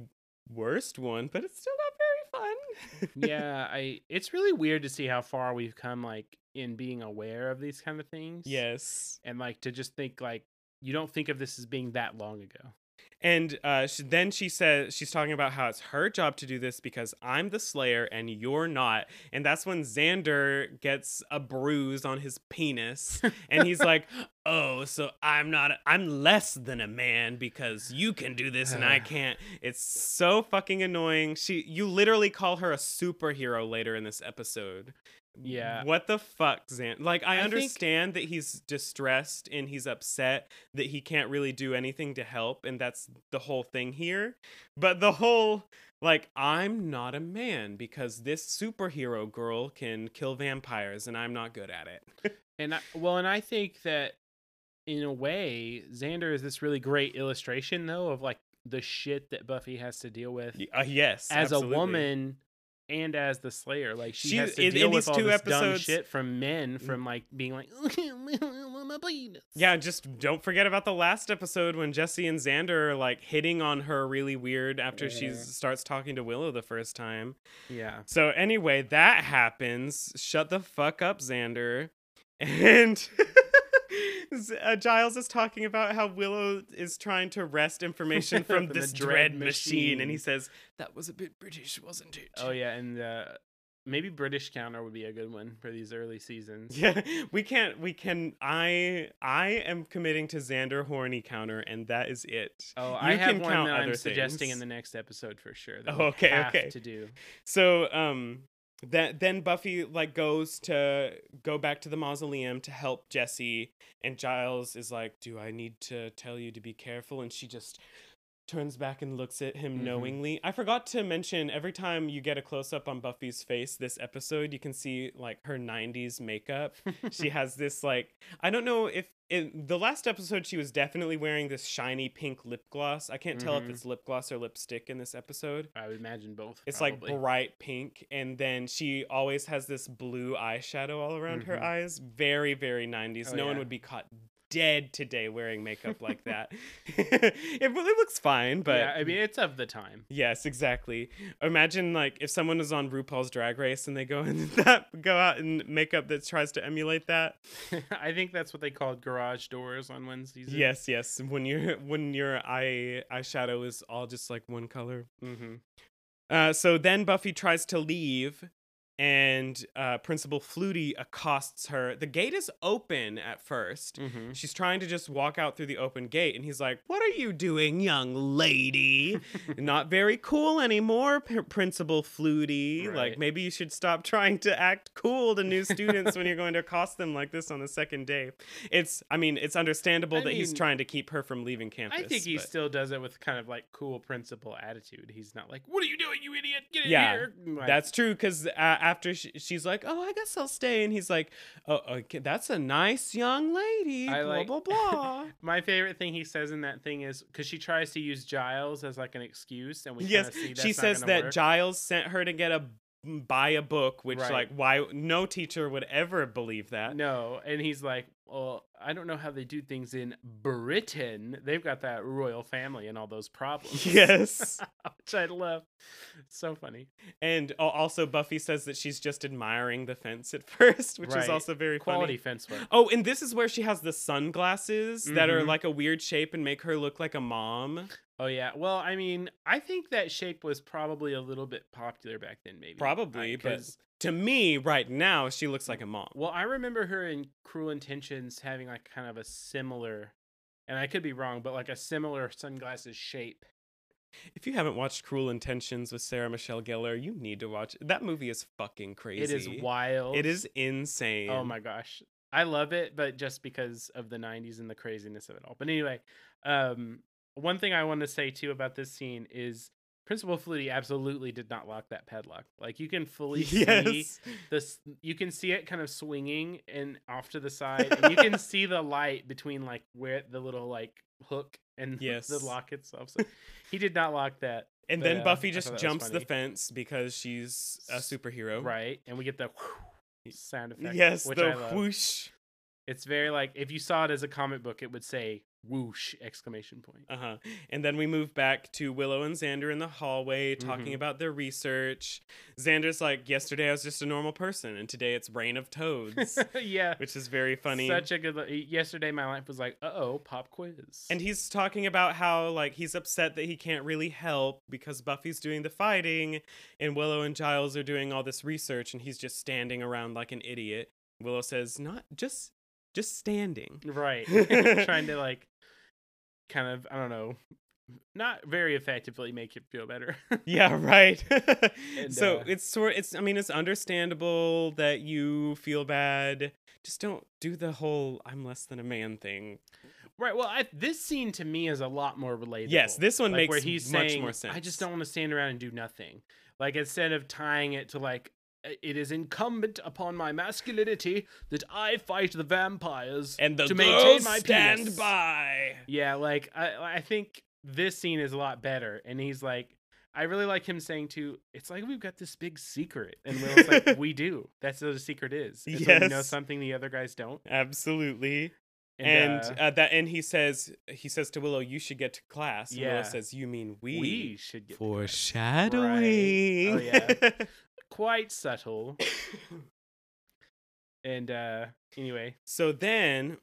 worst one, but it's still not very fun. yeah, I it's really weird to see how far we've come like in being aware of these kind of things. yes. And like to just think like you don't think of this as being that long ago. And uh, she, then she says she's talking about how it's her job to do this because I'm the Slayer and you're not. And that's when Xander gets a bruise on his penis, and he's like, "Oh, so I'm not. I'm less than a man because you can do this and I can't." It's so fucking annoying. She, you literally call her a superhero later in this episode. Yeah. What the fuck, Xan? Like, I, I think- understand that he's distressed and he's upset that he can't really do anything to help, and that's the whole thing here. But the whole, like, I'm not a man because this superhero girl can kill vampires and I'm not good at it. And I, well, and I think that in a way, Xander is this really great illustration though of like the shit that Buffy has to deal with uh, yes. as absolutely. a woman and as the Slayer. Like she, She- has to in- deal in with these all two this dumb episodes- shit from men, mm. from like being like. Yeah, just don't forget about the last episode when Jesse and Xander are like hitting on her really weird after she starts talking to Willow the first time. yeah. So anyway, that happens. Shut the fuck up, Xander. And Uh, Giles is talking about how Willow is trying to wrest information from this dread dread machine. and he says that was a bit British, wasn't it? Oh yeah, and uh, maybe British counter would be a good one for these early seasons. Yeah, we can't. We can. I I am committing to Xander horny counter, and that is it. Oh, You I have can one count that I'm other suggesting in the next episode for sure. That Oh, we okay, have okay. To do. So um that then Buffy like goes to go back to the mausoleum to help Jesse and Giles is like, "Do I need to tell you to be careful?" and she just turns back and looks at him Mhm. knowingly. I forgot to mention every time you get a close up on Buffy's face this episode, you can see like her 90s makeup. she has this like I don't know if in the last episode she was definitely wearing this shiny pink lip gloss. I can't tell if Mhm. it's lip gloss or lipstick in this episode. I would imagine both. It's probably. like bright pink, and then she always has this blue eyeshadow all around her Mhm. eyes. Very, very 90s. Oh, no one would be caught dead today wearing makeup like that. it really looks fine, but yeah, I mean, it's of the time. yes, exactly. Imagine like if someone was on RuPaul's Drag Race and they go and that go out in makeup that tries to emulate that. I think that's what they called garage doors on Wednesdays. Yes, yes. When your when your eye eyeshadow is all just like one color. Mm-hmm. Uh, so then Buffy tries to leave, and uh, Principal Flutie accosts her. The gate is open at first. Mm-hmm. She's trying to just walk out through the open gate, and he's like, What are you doing, young lady? Not very cool anymore, P- Principal Flutie. Like, maybe you should stop trying to act cool to new students when you're going to accost them like this on the second day. It's, I mean, it's understandable I that he's mean, try trying to keep her from leaving campus. I think he but- still does it with kind of like cool principal attitude. He's not like, "What are you doing, you idiot? Get in Yeah, here!" Like, That's true because uh, after she, she's like, "Oh, I guess I'll stay," and he's like, "Oh, okay, that's a nice young lady." I blah like- blah blah. My favorite thing he says in that thing is because she tries to use Giles as like an excuse, and we yes, kinda see that's she says that work. Giles sent her to get a buy a book, which Right. like why no teacher would ever believe that. No, and he's like, "Well, I don't know how they do things in Britain. They've got that royal family and all those problems." Yes, which I love. It's so funny. and also Buffy says that she's just admiring the fence at first, which is also very Quality funny. fence work. Oh, and this is where she has the sunglasses that are Mhm. like a weird shape and make her look like a mom. Oh yeah. Well, I mean, I think that shape was probably a little bit popular back then, maybe. Probably, I- but 'cause- to me, right now, she looks like a mom. well, I remember her in Cruel Intentions having like kind of a similar, and I could be wrong, but like a similar sunglasses shape. If you haven't watched Cruel Intentions with Sarah Michelle Gellar, you need to watch that movie. Is fucking crazy. It is wild. It is insane. Oh my gosh. I love it, but just because of the 90s and the craziness of it all. But anyway, um, one thing I want to say too about this scene is Principal Flutie absolutely did not lock that padlock. Like you can fully see this, you can see it kind of swinging and off to the side, and you can see the light between like where the little like hook and Yes. the lock itself. So he did not lock that. And But, then uh, Buffy just thought that was jumps the fence because she's a superhero. Right, and we get the sound effect. Yes, the whoosh. It's very like if you saw it as a comic book, it would say whoosh exclamation point. Uh huh. And then we move back to Willow and Xander in the hallway talking Mhm. about their research. Xander's like, yesterday I was just a normal person, and today it's rain of Toads, yeah, which is very funny. Such a good. Yesterday, my life was like, uh oh, pop quiz. And he's talking about how like he's upset that he can't really help because Buffy's doing the fighting and Willow and Giles are doing all this research and he's just standing around like an idiot. Willow says, "Not just just standing." right, trying to like, kind of, I don't know, not very effectively make it feel better. yeah, right. And, so uh, it's sort it's I mean it's understandable that you feel bad. Just don't do the whole I'm less than a man thing. right. Well, I, this scene to me is a lot more relatable. Yes, this one like, makes where he's much saying, more sense. I just don't want to stand around and do nothing. Like instead of tying it to like "I- it is incumbent upon my masculinity that I fight the vampires and the to girls maintain my stand penis." by. Yeah, like I I think this scene is a lot better, and he's like. I really like him saying too. It's like we've got this big secret, and Willow's like, "We do. That's what the secret is. It's when you know something the other guys don't." Absolutely. And, and uh, uh, that and he says he says to Willow, "You should get to class." And Willow Yeah. says, "You mean we?" we should get to class." Foreshadowing. Right. Oh, yeah. quite subtle. And uh Anyway, So then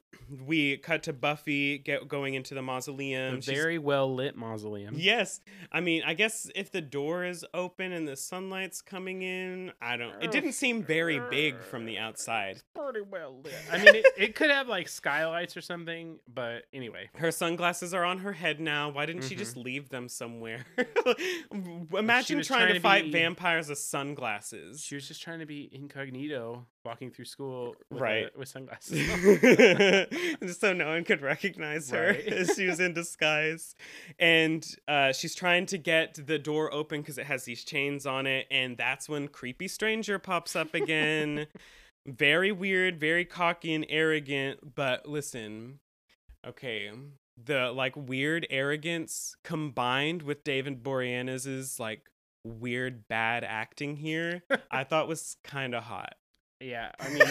we cut to Buffy get going into the mausoleum. a very well lit mausoleum. Yes. I mean, I guess if the door is open and the sunlight's coming in, I don't. It didn't seem very big from the outside. Pretty well lit. I mean, it, it could have like skylights or something, but anyway. Her sunglasses are on her head now. Why didn't she just mm-hmm. leave them somewhere? Imagine trying, trying to to fight be- vampires with sunglasses. She was just trying to be incognito, walking through school with, Right. a, with sunglasses. just so no one could recognize her Right. as she was in disguise and uh, she's trying to get the door open because it has these chains on it and that's when creepy stranger pops up again very weird very cocky and arrogant but listen okay the like weird arrogance combined with david boreanaz's like weird bad acting here i thought was kind of hot yeah, I mean,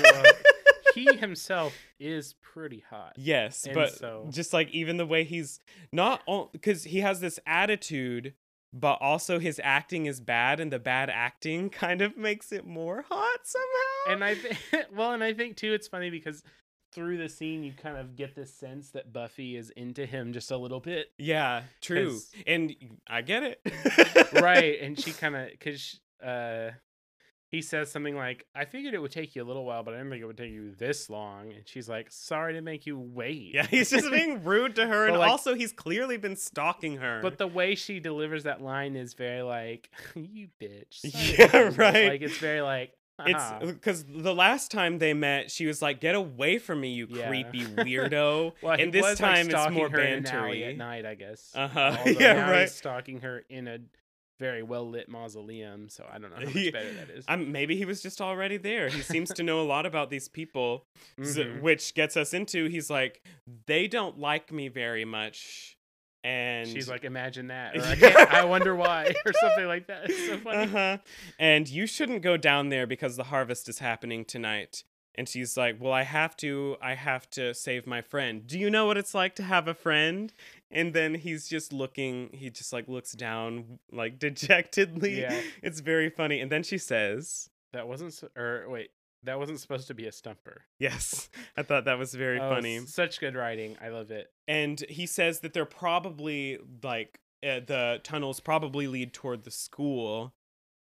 he himself is pretty hot. Yes, And but so- just like even the way he's not because he has this attitude, but also his acting is bad, and the bad acting kind of makes it more hot somehow. And I think, well, and I think too, it's funny because through the scene, you kind of get this sense that Buffy is into him just a little bit, yeah, true and I get it. right? And she kind of, because uh, he says something like, "I figured it would take you a little while, but I didn't think it would take you this long." And she's like, "Sorry to make you wait." Yeah, he's just being rude to her, But, and like- also he's clearly been stalking her. But the way she delivers that line is very like, "You bitch." Yeah, make you wait." right. Like it's very like, it's "Ah." because the last time they met, she was like, "Get away from me, you Yeah. creepy weirdo." Well, and this was, like, time it's more her in an alley bantery. at night, I guess. Uh-huh. Yeah, now right. He's stalking her in a very well lit mausoleum, so I don't know how much better that is. I'm, maybe he was just already there. He seems to know a lot about these people, s- Mhm. which gets us into he's like, they don't like me very much. And She's like, imagine that. Or, I, I wonder why, or something like that. It's so funny. uh-huh. And you shouldn't go down there because the harvest is happening tonight. And she's like, Well, I have to, I have to save my friend. Do you know what it's like to have a friend? And then he's just looking, he just like looks down like dejectedly. Yeah. It's very funny. And then she says, That wasn't, or wait, that wasn't supposed to be a stumper. Yes, I thought that was very Oh, funny. Such good writing. I love it. And he says that they're probably like uh, the tunnels probably lead toward the school,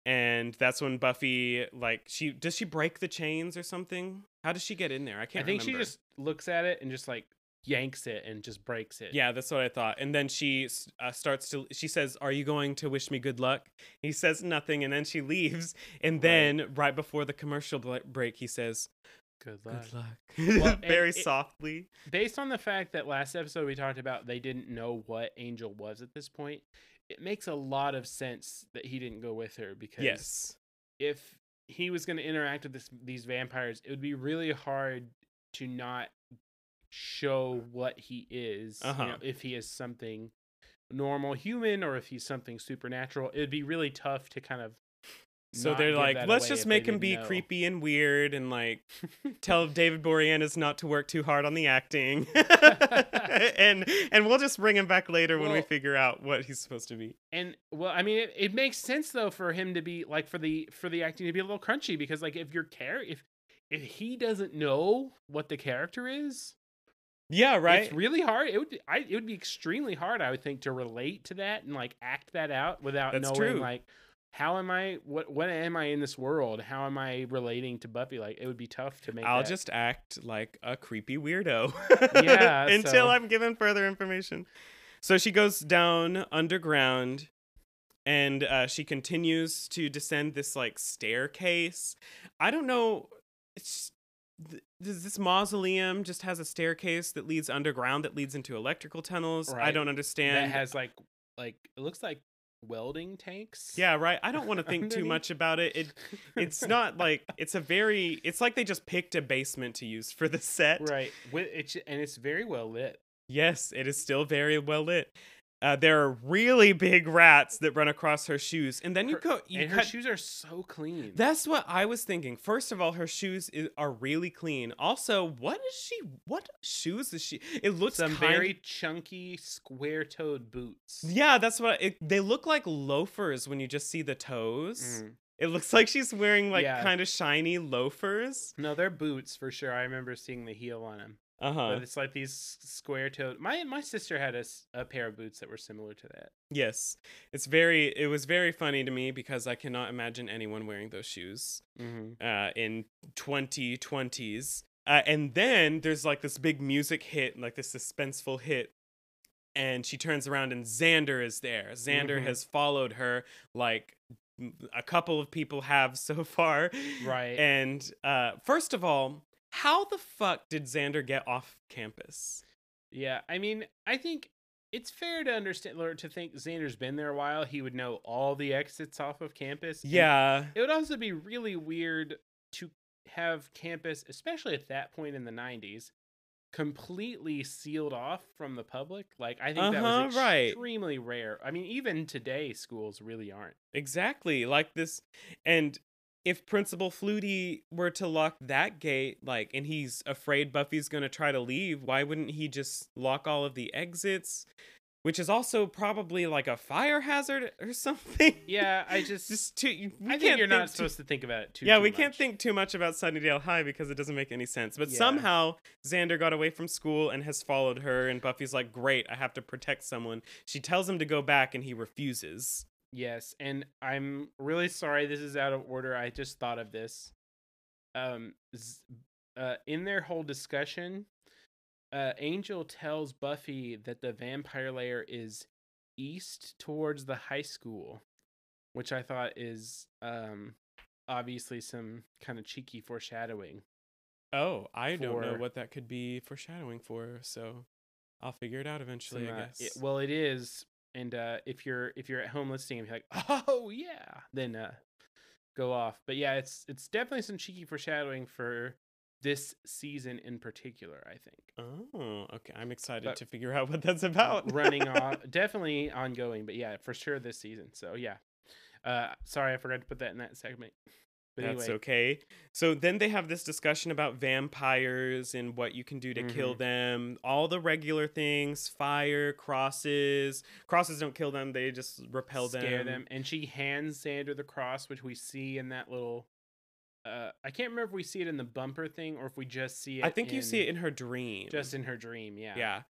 and that's when Buffy like she does she break the chains or something? How does she get in there? I I can't. I think she just looks at it and just like yanks it and just breaks it. Yeah, that's what I thought. And then she uh, starts to. She says, "Are you going to wish me good luck?" He says nothing, and then she leaves. And Right. then right before the commercial break, he says, Good luck. "Good luck," Well, very it- softly. based on the fact that last episode we talked about they didn't know what Angel was at this point, it makes a lot of sense that he didn't go with her because Yes. if he was going to interact with this, these vampires, it would be really hard to not show what he is. Uh-huh. know, if he is something normal human or if he's something supernatural, it would be really tough to kind of. So they're like, let's just make him be know." creepy and weird and like tell David Boreanaz not to work too hard on the acting. and and we'll just bring him back later when we figure out what he's supposed to be. And well, I mean, it, it makes sense though for him to be like for the for the acting to be a little crunchy because like if your care if if he doesn't know what the character is, Yeah, right. it's really hard. It would I it would be extremely hard, I would think, to relate to that and like act that out without That's knowing true. like how am I what what am I in this world? How am I relating to Buffy? Like it would be tough to make. I'll that- just act like a creepy weirdo. Yeah, until so- I'm given further information. So she goes down underground and uh, she continues to descend this like staircase. I don't know. It's this mausoleum just has a staircase that leads underground that leads into electrical tunnels? I don't understand. that has like like it looks like welding tanks. yeah, right. I don't want to think too much about it. It it's not like it's a very it's like they just picked a basement to use for the set. right. With it's and it's very well lit. Yes, it is still very well lit. Uh, there are really big rats that run across her shoes, and then you Her- go. You and her shoes are so clean. That's what I was thinking. First of all, her shoes i are really clean. Also, what is she? What shoes is she? It looks some kind- very chunky square-toed boots. Yeah, that's what it, they look like loafers when you just see the toes. Mhm. It looks like she's wearing like Yeah. kind of shiny loafers. No, they're boots for sure. I remember seeing the heel on them. Uh huh. But it's like these square toed. My my sister had a, a pair of boots that were similar to that. Yes, it's very. It was very funny to me because I cannot imagine anyone wearing those shoes Mm-hmm. uh, in 2020s. Uh, and then there's like this big music hit, like this suspenseful hit. And she turns around and Xander is there. Xander Mhm. has followed her like a couple of people have so far. Right. And uh, first of all, how the fuck did Xander get off campus? Yeah, I mean, I think it's fair to understand or to think Xander's been there a while. He would know all the exits off of campus. Yeah. it would also be really weird to have campus, especially at that point in the '90s, completely sealed off from the public. Like, I think that Uh-huh, was right. extremely rare. I mean, even today, schools really aren't. Exactly. Like this and if Principal Flutie were to lock that gate, like and he's afraid Buffy's gonna try to leave, why wouldn't he just lock all of the exits? Which is also probably like a fire hazard or something. Yeah, I just, just too I think you're not supposed to think about it too. yeah, too we can't think too much about Sunnydale High because it doesn't make any sense. But Yeah. somehow Xander got away from school and has followed her, and Buffy's like, "Great, I have to protect someone." She tells him to go back, and he refuses. Yes, and I'm really sorry this is out of order. I just thought of this. Um z- uh in their whole discussion, uh Angel tells Buffy that the vampire lair is east towards the high school, which I thought is um obviously some kind of cheeky foreshadowing. Oh, I don't know what that could be foreshadowing for, so I'll figure it out eventually, Some, I uh, guess. it- well, it is, and uh, if you're if you're at home listening and you're like, oh yeah, then uh, go off. But yeah, it's it's definitely some cheeky foreshadowing for this season in particular. I think oh, okay. I'm excited But- to figure out what that's about. running off, definitely ongoing. But yeah, for sure this season. So yeah, uh, sorry I forgot to put that in that segment. But That's anyway, okay. So then they have this discussion about vampires and what you can do to kill Mhm. them. All the regular things, fire, crosses. Crosses don't kill them, they just repel scare them. them. And she hands Xander the cross, which we see in that little. Uh, I can't remember if we see it in the bumper thing or if we just see it. I think you see it in- in her dream. just in her dream. Yeah. Yeah.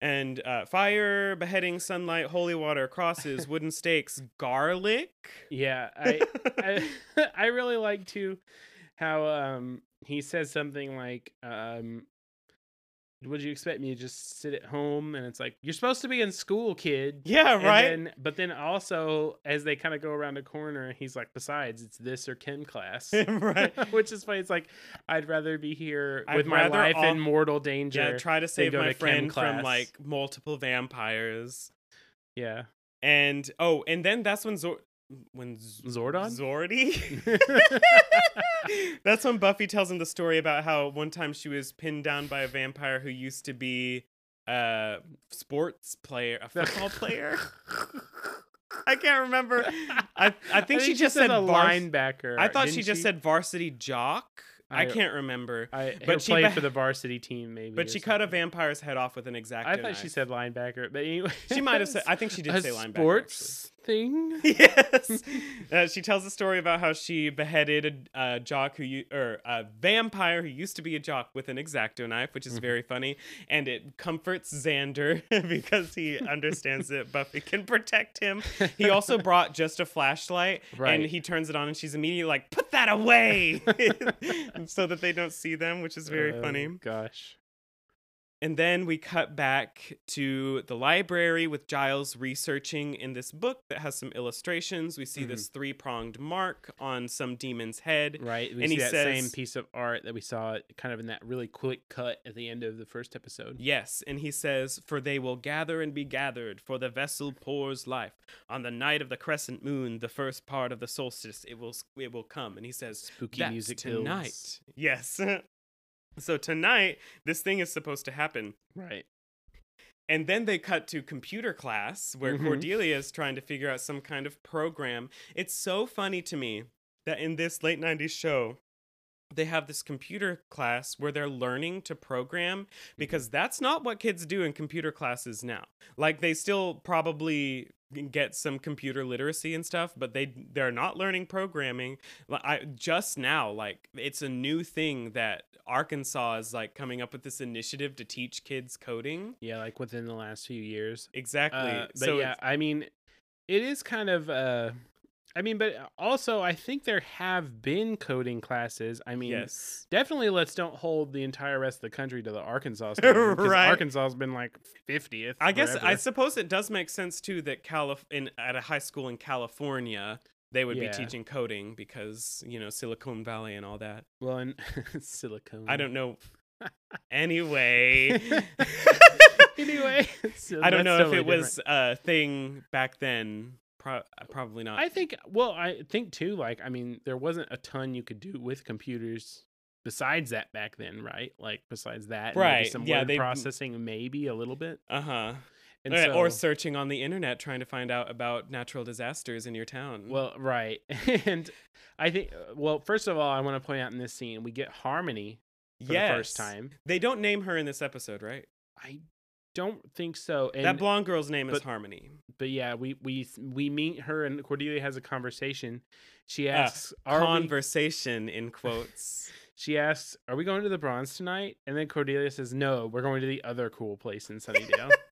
And uh, fire, beheading, sunlight, holy water, crosses, wooden stakes, garlic. Yeah, I, I I really like too how um he says something like um would you expect me to just sit at home and it's like you're supposed to be in school kid yeah, right. then- but then also as they kind of go around a corner he's like besides it's this or chem class right. which is funny it's like i'd rather be here I'd with my life all- in mortal danger Yeah, try to save my to friend from like multiple vampires. yeah And oh, and then that's when Zor when Z- zordon Zordy. That's when Buffy tells him the story about how one time she was pinned down by a vampire who used to be a sports player, a football player. I can't remember. I I think she just said a vars- linebacker. I thought she didn't just said varsity jock. I, I- can't remember. I, but she she played for the varsity team, maybe. But she cut a vampire's head off with an exacto I thought she said linebacker, but anyway, She might have said. I think she did a say linebacker. sports thing. yes. Uh, she tells a story about how she beheaded a, a jock who, u- or a vampire who used to be a jock with an exacto knife, which is Mhm. very funny, and it comforts Xander because he understands that Buffy can protect him. He also brought just a flashlight, and he turns it on, and she's immediately like, "Put that away," so that they don't see them, which is very Oh, funny. Gosh. And then we cut back to the library with Giles researching in this book that has some illustrations. We see Mhm. this three pronged mark on some demon's head. Right. We And he that same piece of art that we saw kind of in that really quick cut at the end of the first episode. Yes, and he says, For they will gather and be gathered, for the vessel pours life. On the night of the crescent moon, the first part of the solstice, it will it will come. And he says, Spooky music tonight. Yes. so tonight, this thing is supposed to happen. Right. And then they cut to computer class where Mhm. Cordelia is trying to figure out some kind of program. It's so funny to me that in this late 90s show, they have this computer class where they're learning to program Mm-hmm. because that's not what kids do in computer classes now. Like they still probably get some computer literacy and stuff, but they they're not learning programming. I just now like it's a new thing that Arkansas is like coming up with this initiative to teach kids coding. Yeah, like within the last few years. Exactly. Uh, but so yeah, I mean, it is kind of. uh I mean, but uh, also I think there have been coding classes. I mean, yes. definitely let's don't hold the entire rest of the country to the Arkansas standard Right. Arkansas's been like fiftieth. I guess I suppose it does make sense too that Calif- in at a high school in California they would Yeah. be teaching coding because you know Silicon Valley and all that. well, in silicone. I don't know. Anyway, anyway, so I don't know if it different. was a thing back then. Pro- probably not. I think. Well, I think too. Like, I mean, there wasn't a ton you could do with computers besides that back then, right? Like, besides that, maybe Right, Some yeah, word they- processing, maybe a little bit. uh huh. And Or, or searching on the internet trying to find out about natural disasters in your town. Well, right. and I think, uh, well, first of all, I want to point out in this scene, we get Harmony for the first time. They don't name her in this episode, right? I don't think so. And, that blonde girl's name is Harmony. but yeah, we we we meet her and Cordelia has a conversation. She asks, "Are we?" Conversation in quotes. She asks, "Are we going to the Bronze tonight?" And then Cordelia says, "No, we're going to the other cool place in Sunnydale."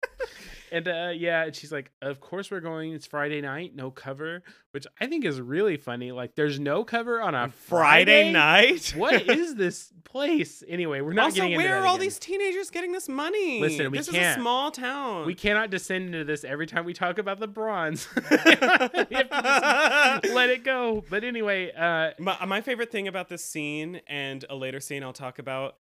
and uh, yeah, and she's like, "Of course we're going. It's Friday night, no cover," which I think is really funny. Like, there's no cover on a Friday night. what is this place? Anyway, we're not also, getting where are all again. these teenagers getting this money? Listen, we this is can't. a small town. We cannot descend into this every time we talk about the bronze. We have to just let it go. But anyway, uh, my, my favorite thing about this scene and a later scene I'll talk about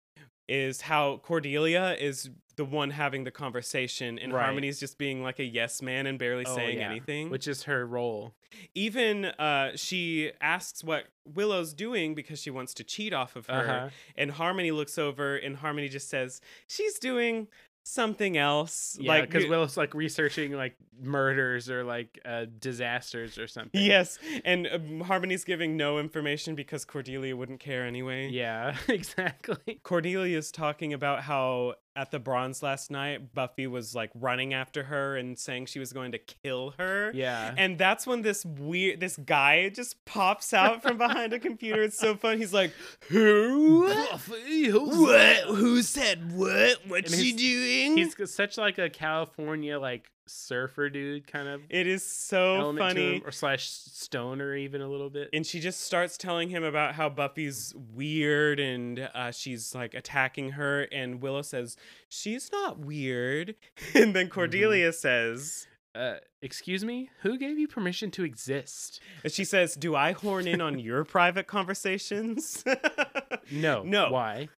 is how Cordelia is the one having the conversation and Right. Harmony's just being like a yes man and barely oh, saying yeah, anything. which is her role. Even uh, she asks what Willow's doing because she wants to cheat off of her. Uh-huh. And Harmony looks over and Harmony just says, She's doing something else. Yeah, like because Willow's like researching like murders or like uh, disasters or something. Yes, and um, Harmony's giving no information because Cordelia wouldn't care anyway. Yeah, exactly. Cordelia's talking about how at the bronze last night, Buffy was like running after her and saying she was going to kill her. Yeah. And that's when this weird, this guy just pops out from behind a computer. It's so fun. He's like, "Who? What? Who said what? What's And she doing?" He's such like a California like surfer dude kind of it is so funny. him, or slash stoner even a little bit. and she just starts telling him about how Buffy's weird and uh, she's like attacking her. And Willow says, She's not weird. And then Cordelia says, uh, excuse me, who gave you permission to exist? and she says, Do I horn in on your private conversations? No, No. Why?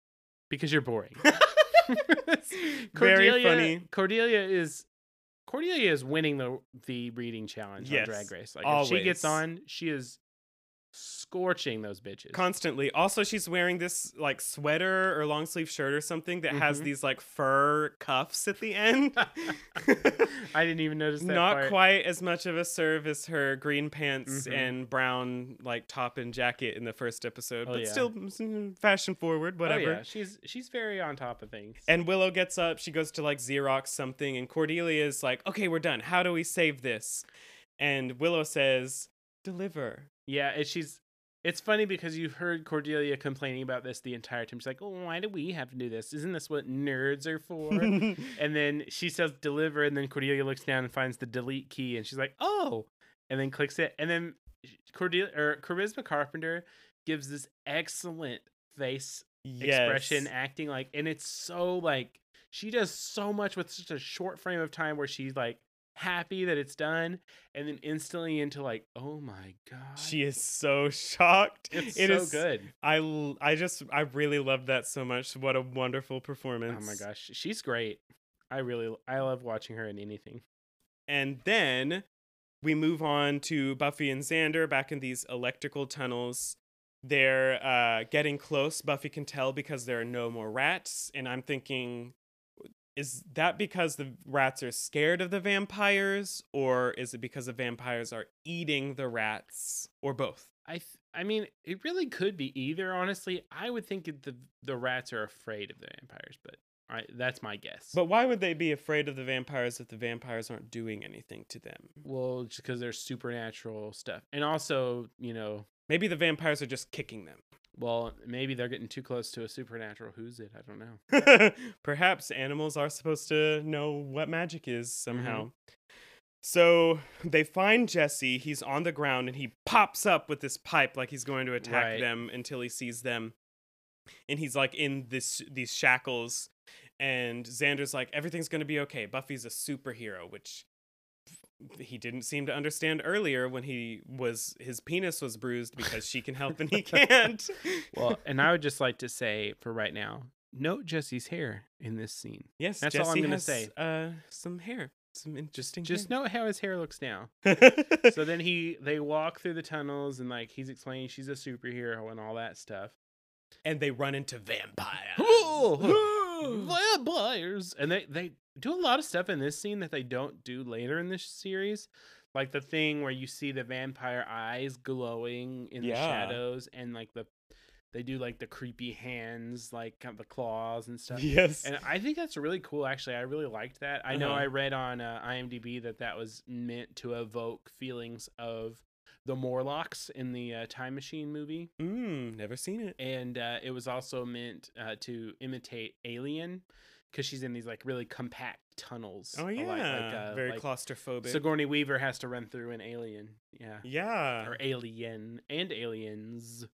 Because you're boring. Very funny. Cordelia is Cordelia is winning the the reading challenge Yes, on Drag Race. Like if she gets on, she is scorching those bitches. Constantly. Also, she's wearing this like sweater or long sleeve shirt or something that has Mhm. these like fur cuffs at the end. I didn't even notice that. not part. quite as much of a serve as her green pants Mhm. and brown like top and jacket in the first episode, Oh, but yeah. still mm, fashion forward, Oh, whatever. yeah. She's she's very on top of things. And Willow gets up, she goes to like Xerox something, and Cordelia is like, "Okay, we're done. How do we save this?" And Willow says, "Deliver." Yeah, and she's. It's funny because you've heard Cordelia complaining about this the entire time. She's like, "Oh, why do we have to do this? Isn't this what nerds are for?" And then she says deliver, and then Cordelia looks down and finds the delete key, and she's like, "Oh!" and then clicks it, and then Cordelia or Charisma Carpenter gives this excellent face expression, acting like, and it's so like she does so much with such a short frame of time where she's like happy that it's done, and then instantly into like, "Oh my god!" She is so shocked. it's It so is- good. I just I really love that so much. What a wonderful performance. Oh my gosh, she's great. I really I love watching her in anything. And then we move on to Buffy and Xander back in these electrical tunnels. They're uh, getting close. Buffy can tell because there are no more rats. And I'm thinking, is that because the rats are scared of the vampires? Or is it because the vampires are eating the rats? Or both? I th- I mean, it really could be either. Honestly, I would think the the rats are afraid of the vampires, but that's my guess. But why would they be afraid of the vampires if the vampires aren't doing anything to them? well, just because they're supernatural stuff, and also, you know, Maybe the vampires are just kicking them. Well, maybe they're getting too close to a supernatural. Who's it? I don't know. Perhaps animals are supposed to know what magic is somehow. Mm-hmm. So they find Jesse. He's on the ground and he pops up with this pipe like he's going to attack Right. them until he sees them. And he's like in this these shackles. And Xander's like, everything's gonna be okay. Buffy's a superhero, which he didn't seem to understand earlier when he was his penis was bruised because she can help and he can't. Well, and I would just like to say for right now, note Jesse's hair in this scene. yes, that's all I'm gonna say. Uh, some hair, some interesting. Just note how his hair looks now. so then he they walk through the tunnels and like he's explaining she's a superhero and all that stuff. and they run into vampires. vampires and they they do a lot of stuff in this scene that they don't do later in this series like the thing where you see the vampire eyes glowing in the shadows and like the they do like the creepy hands like kind of the claws and stuff yes. and i think that's really cool actually i really liked that i know Uh-huh. i read on uh, imdb that that was meant to evoke feelings of the morlocks in the uh, time machine movie mm, never seen it. and uh, it was also meant uh, to imitate Alien because she's in these like really compact tunnels. Oh yeah, like, uh, very like claustrophobic. Sigourney Weaver has to run through an Alien, yeah, yeah, or Alien and Aliens.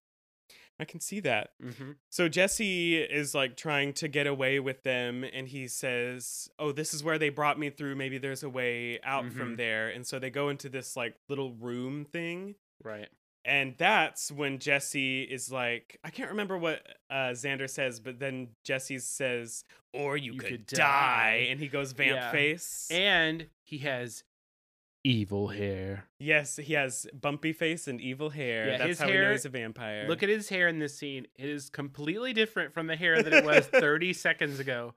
I can see that. Mm-hmm. So Jesse is like trying to get away with them, and he says, "Oh, this is where they brought me through. Maybe there's a way out from Mhm. there." And so they go into this like little room thing, Right. And that's when Jesse is like, I can't remember what uh, Xander says, but then Jesse says, "Or you, You could, could die. die. and he goes vamp Yeah. face. And he has evil hair. Yes, he has bumpy face and evil hair. Yeah, That's how we know hair- he's a vampire. Look at his hair in this scene. It is completely different from the hair that it was 30 seconds ago.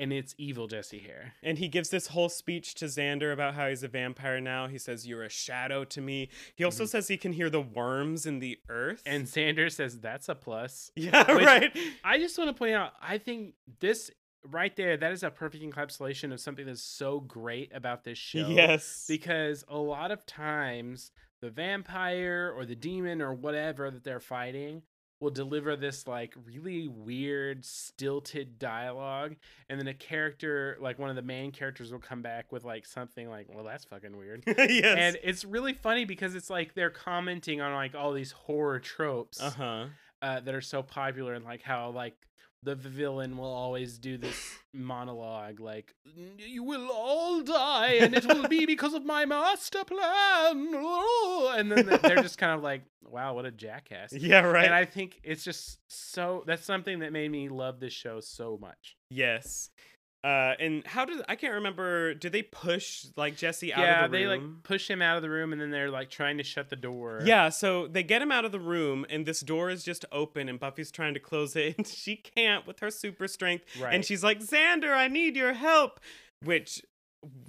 And it's evil Jesse hair. and he gives this whole speech to Xander about how he's a vampire now. He says, You're a shadow to me. He also Mhm. says he can hear the worms in the earth. And Xander says that's a plus. yeah, Which- right. I just want to point out, I think this right there, that is a perfect encapsulation of something that's so great about this show. Yes. Because a lot of times the vampire or the demon or whatever that they're fighting will deliver this like really weird stilted dialogue and then a character like one of the main characters will come back with like something like well that's fucking weird yes. and it's really funny because it's like they're commenting on like all these horror tropes uh huh. uh, that are so popular and like how like the villain will always do this monologue like you will all die and it will be because of my master plan and then they're just kind of like wow what a jackass Yeah, right. and i think it's just so that's something that made me love this show so much yes. Uh, and how did I can't remember? Did they push like Jesse out yeah of the room? they room? like push him out of the room and then they're like trying to shut the door Yeah, so they get him out of the room, and this door is just open, and Buffy's trying to close it, and she can't with her super strength. right And she's like, Xander, I need your help. Which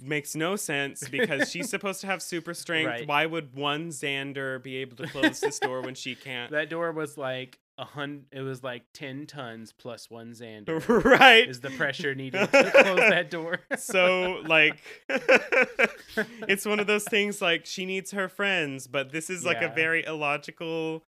makes no sense because she's supposed to have super strength. Right. Why would one Xander be able to close this door when she can't? that door was like a hundred it was like 10 tons plus one xander right. is the pressure needed to close that door. so like it's one of those things like she needs her friends but this is like a very illogical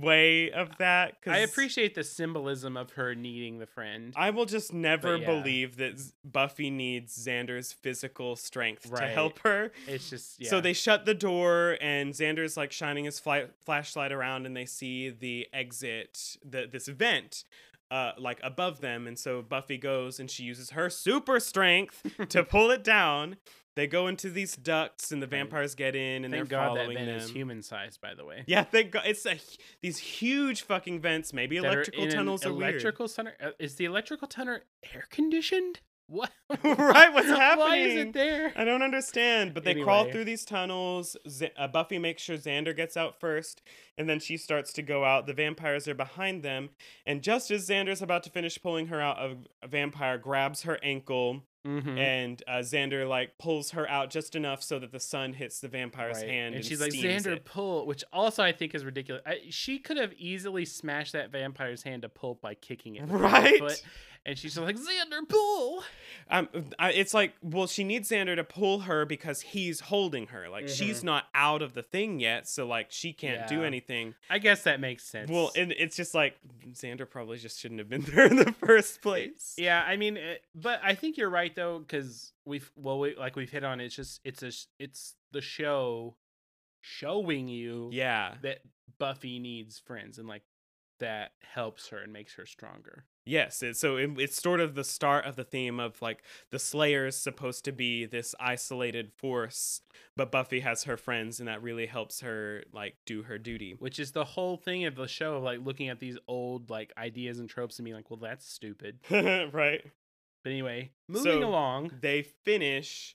way of that Cause I appreciate the symbolism of her needing the friend. I will just never yeah. believe that Buffy needs Xander's physical strength to help her. It's just yeah. So they shut the door, and Xander's like shining his fly- flashlight around, and they see the exit, the this vent, uh, like above them. And so Buffy goes, and she uses her super strength to pull it down. They go into these ducts, and the vampires get in, and Thank they're God that following vent them. is human sized, by the way. Yeah, thank God. It's a these huge fucking vents. Maybe That electrical tunnels are weird. electrical tunnel. uh, Is the electrical tunnel air conditioned? What? Right, what's happening? Why is it there? I don't understand, but they crawl through these tunnels. Z- uh, Buffy makes sure Xander gets out first, and then she starts to go out. The vampires are behind them, and just as Xander's about to finish pulling her out, a, a vampire grabs her ankle Mhm. and uh, Xander like pulls her out just enough so that the sun hits the vampire's Right. hand, and and, she's like Xander it. pull, which also I think is ridiculous. I, she could have easily smashed that vampire's hand to pulp by kicking it, Right? Foot, and she's like Xander pull. Um, it's like, well, she needs Xander to pull her because he's holding her. Like she's not out of the thing yet, so like she can't do Mm-hmm. Anything. I guess that makes sense. Well, and it's just like Xander probably just shouldn't have been there in the first place. yeah, I mean, it, but I think you're right though, because we've well, we, like we've hit on. It's just it's a it's the show showing you Yeah. that Buffy needs friends and like that helps her and makes her stronger. Yes. It, so it, it's sort of the start of the theme of like the Slayer is supposed to be this isolated force, but Buffy has her friends, and that really helps her like do her duty. which is the whole thing of the show of like looking at these old like ideas and tropes and being like well that's stupid right. but anyway moving So- along they finish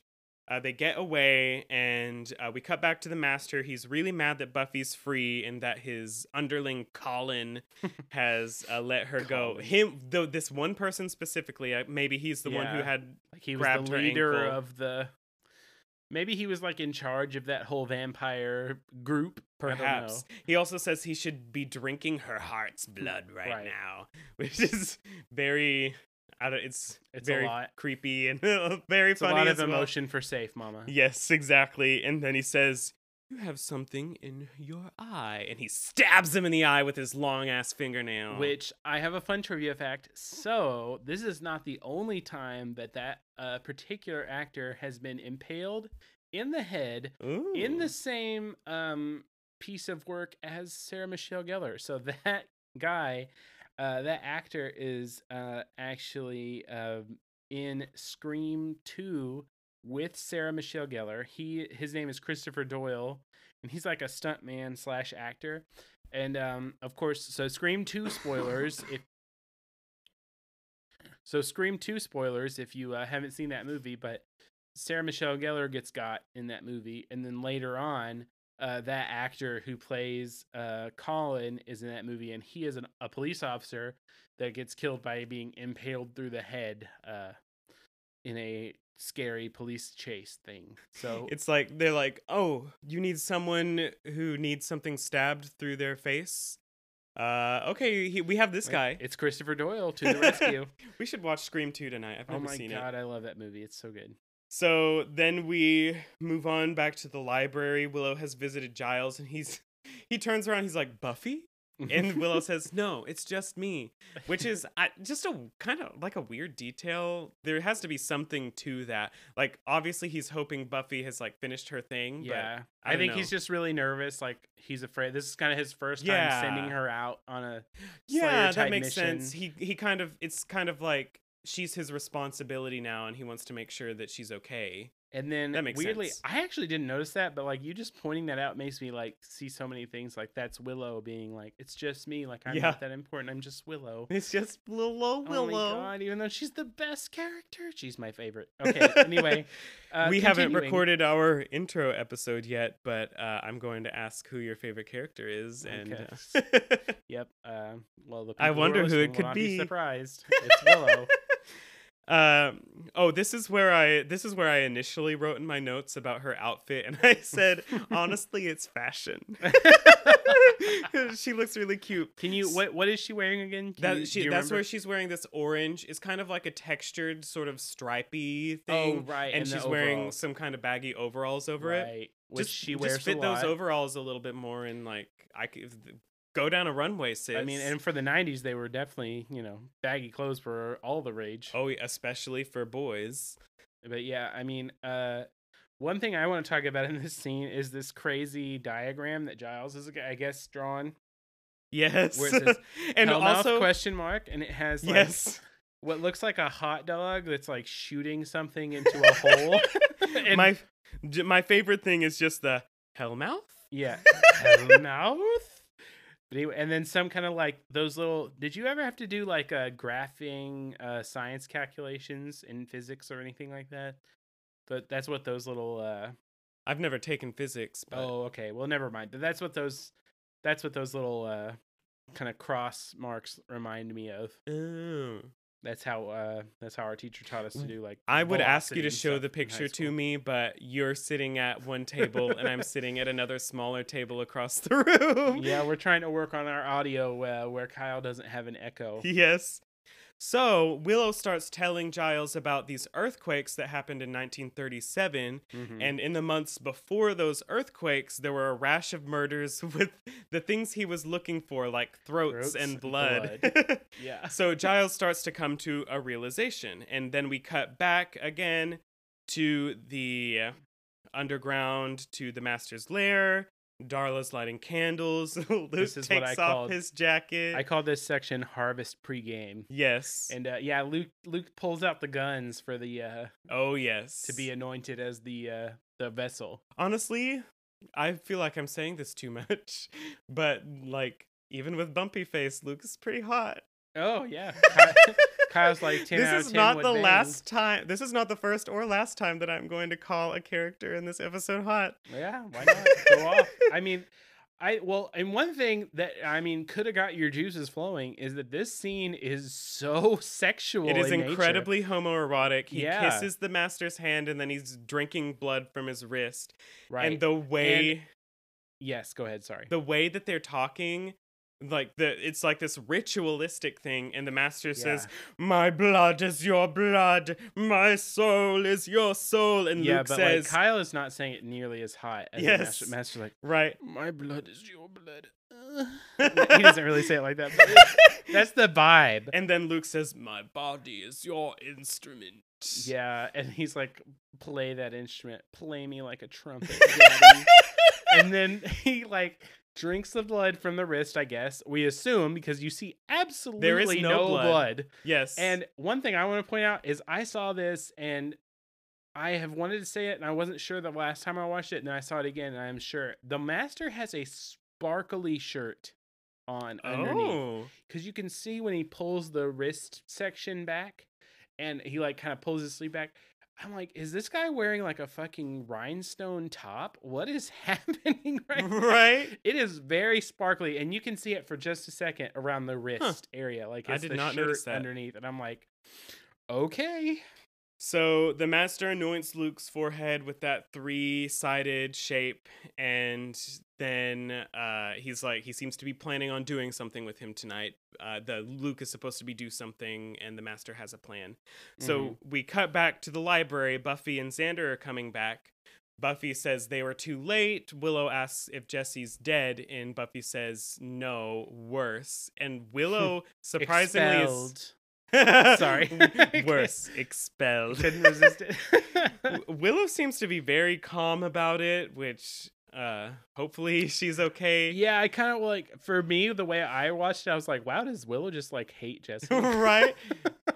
uh, they get away and uh, we cut back to the master. He's really mad that buffy's free and that his underling colin has uh, let her go. Him though this one person specifically uh, maybe he's the one who had like he was grabbed the her leader of the maybe he was like in charge of that whole vampire group. Perhaps. He also says he should be drinking her heart's blood right, Right. now which is very I don't, it's It's a very lot. creepy and very it's a funny lot as of well. emotion for safe mama Yes, exactly. And then he says, You have something in your eye. And he stabs him in the eye with his long ass fingernail. which i have a fun trivia fact so this is not the only time that that uh, particular actor has been impaled in the head in the same um piece of work as Sarah Michelle Gellar. So that guy, uh, that actor is uh actually um in Scream 2 with Sarah Michelle Gellar. He his name is Christopher Doyle, and he's like a stuntman slash actor. And um, of course, so Scream 2 spoilers. if so, Scream 2 spoilers if you uh, haven't seen that movie, but Sarah Michelle Gellar gets got in that movie, and then later on, uh, that actor who plays uh, Colin is in that movie, and he is an, a police officer that gets killed by being impaled through the head uh, in a scary police chase thing. So It's like, they're like, Oh, you need someone who needs something stabbed through their face? Uh, okay, he, we have this guy. it's Christopher Doyle to the rescue. we should watch Scream 2 tonight. I've oh never my seen it. god, I love that movie. It's so good. So then we move on back to the library. Willow has visited Giles and he's he turns around, he's like, Buffy? And Willow says, "No, it's just me," which is just a kind of like a weird detail. There has to be something to that. Like, obviously, he's hoping Buffy has like finished her thing. Yeah, I I, think he's just really nervous. Like he's afraid. This is kind of his first time Yeah. sending her out on a yeah, that makes mission. sense. He he kind of it's kind of like she's his responsibility now, and he wants to make sure that she's okay. And then That makes weirdly, sense. I actually didn't notice that, but like you just pointing that out makes me like see so many things. Like that's Willow being like, it's just me. Like I'm Yeah. not that important. I'm just Willow. It's just little Oh my Willow. god! Even though she's the best character, she's my favorite. Okay. Anyway, uh, we haven't recorded our intro episode yet, but uh, I'm going to ask who your favorite character is, and Okay. uh, Yep. Uh, well, the I wonder are who it could not be. Surprised. It's Willow. Um, oh, this is where I this is where I initially wrote in my notes about her outfit, and I said honestly, it's fashion. she looks really cute. Can you? What? What is she wearing again? Can That you- she, that's remember? where she's wearing this orange. It's kind of like a textured, sort of stripy thing. Oh, thing. right. and the she's wearing some kind of baggy overalls over it. right, Which just, she just wears fit a those overalls a little bit more and like I could go down a runway, sis. I mean, and for the '90s, they were definitely, you know, baggy clothes were all the rage. oh, especially for boys. But yeah, I mean, uh, one thing I want to talk about in this scene is this crazy diagram that Giles is, I guess, drawn. Yes, says, and also question mark, and it has like yes, what looks like a hot dog that's like shooting something into a hole. and my my favorite thing is just the hellmouth. yeah, Hellmouth. But anyway, and then some kind of like those little. Did you ever have to do like uh, graphing uh, science calculations in physics or anything like that? But that's what those little. Uh, I've never taken physics, but oh, okay. Well, never mind. But that's what those. That's what those little uh, kind of cross marks remind me of. Oh. That's how uh that's how our teacher taught us to do like I would ask you to show the picture to me, but you're sitting at one table and I'm sitting at another smaller table across the room. Yeah, we're trying to work on our audio uh, where Kyle doesn't have an echo. Yes. So Willow starts telling Giles about these earthquakes that happened in 1937. Mhm. And in the months before those earthquakes, there were a rash of murders with the things he was looking for, like throats, Throats and and blood. yeah. so Giles starts to come to a realization. And then we cut back again to the underground, to the master's lair. Darla's lighting candles. Luke This is takes what I off called- his jacket. I call this section harvest pregame. yes. And uh, yeah, Luke Luke pulls out the guns for the uh oh, yes. to be anointed as the uh the vessel. Honestly, I feel like I'm saying this too much, but like even with bumpy face, Luke is pretty hot. Oh yeah. Kyle's like 10 this out is 10 not the last time. This is not the first or last time that I'm going to call a character in this episode hot. Yeah, why not? Go off. I mean, I well, and one thing that I mean could have got your juices flowing is that this scene is so sexual. it is in nature. incredibly homoerotic. He Yeah. kisses the master's hand and then he's drinking blood from his wrist. right. And the way yes, go ahead. Sorry. the way that they're talking like the it's like this ritualistic thing and the master says my blood is your blood my soul is your soul and yeah, luke but says like Kyle is not saying it nearly as hot as Yes. the master. Master's like, right my blood is your blood. Uh." he doesn't really say it like that, but that's the vibe. and then luke says my body is your instrument Yeah, and he's like, play that instrument, play me like a trumpet, and then he like drinks the blood from the wrist, I guess. We assume because you see absolutely no no, blood. blood. yes And one thing I want to point out is I saw this and I have wanted to say it and I wasn't sure the last time I watched it and I saw it again and I'm sure the master has a sparkly shirt on underneath oh because you can see when he pulls the wrist section back and he like kind of pulls his sleeve back i'm like is this guy wearing like a fucking rhinestone top what is happening right now? right it is very sparkly and you can see it for just a second around the wrist area like I did not notice that. underneath and i'm like okay So the master anoints Luke's forehead with that three-sided shape, and then uh, he's like, he seems to be planning on doing something with him tonight. Uh, the Luke is supposed to be do something, and the master has a plan. So Mhm. we cut back to the library. Buffy and Xander are coming back. Buffy says they were too late. Willow asks if Jesse's dead, and Buffy says no, worse. And Willow surprisingly is Sorry. worse, expelled. couldn't resist it Willow seems to be very calm about it, which uh hopefully she's okay. Yeah, I kind of like for me the way I watched it, I was like, "Wow, does Willow just like hate Jesse?" right?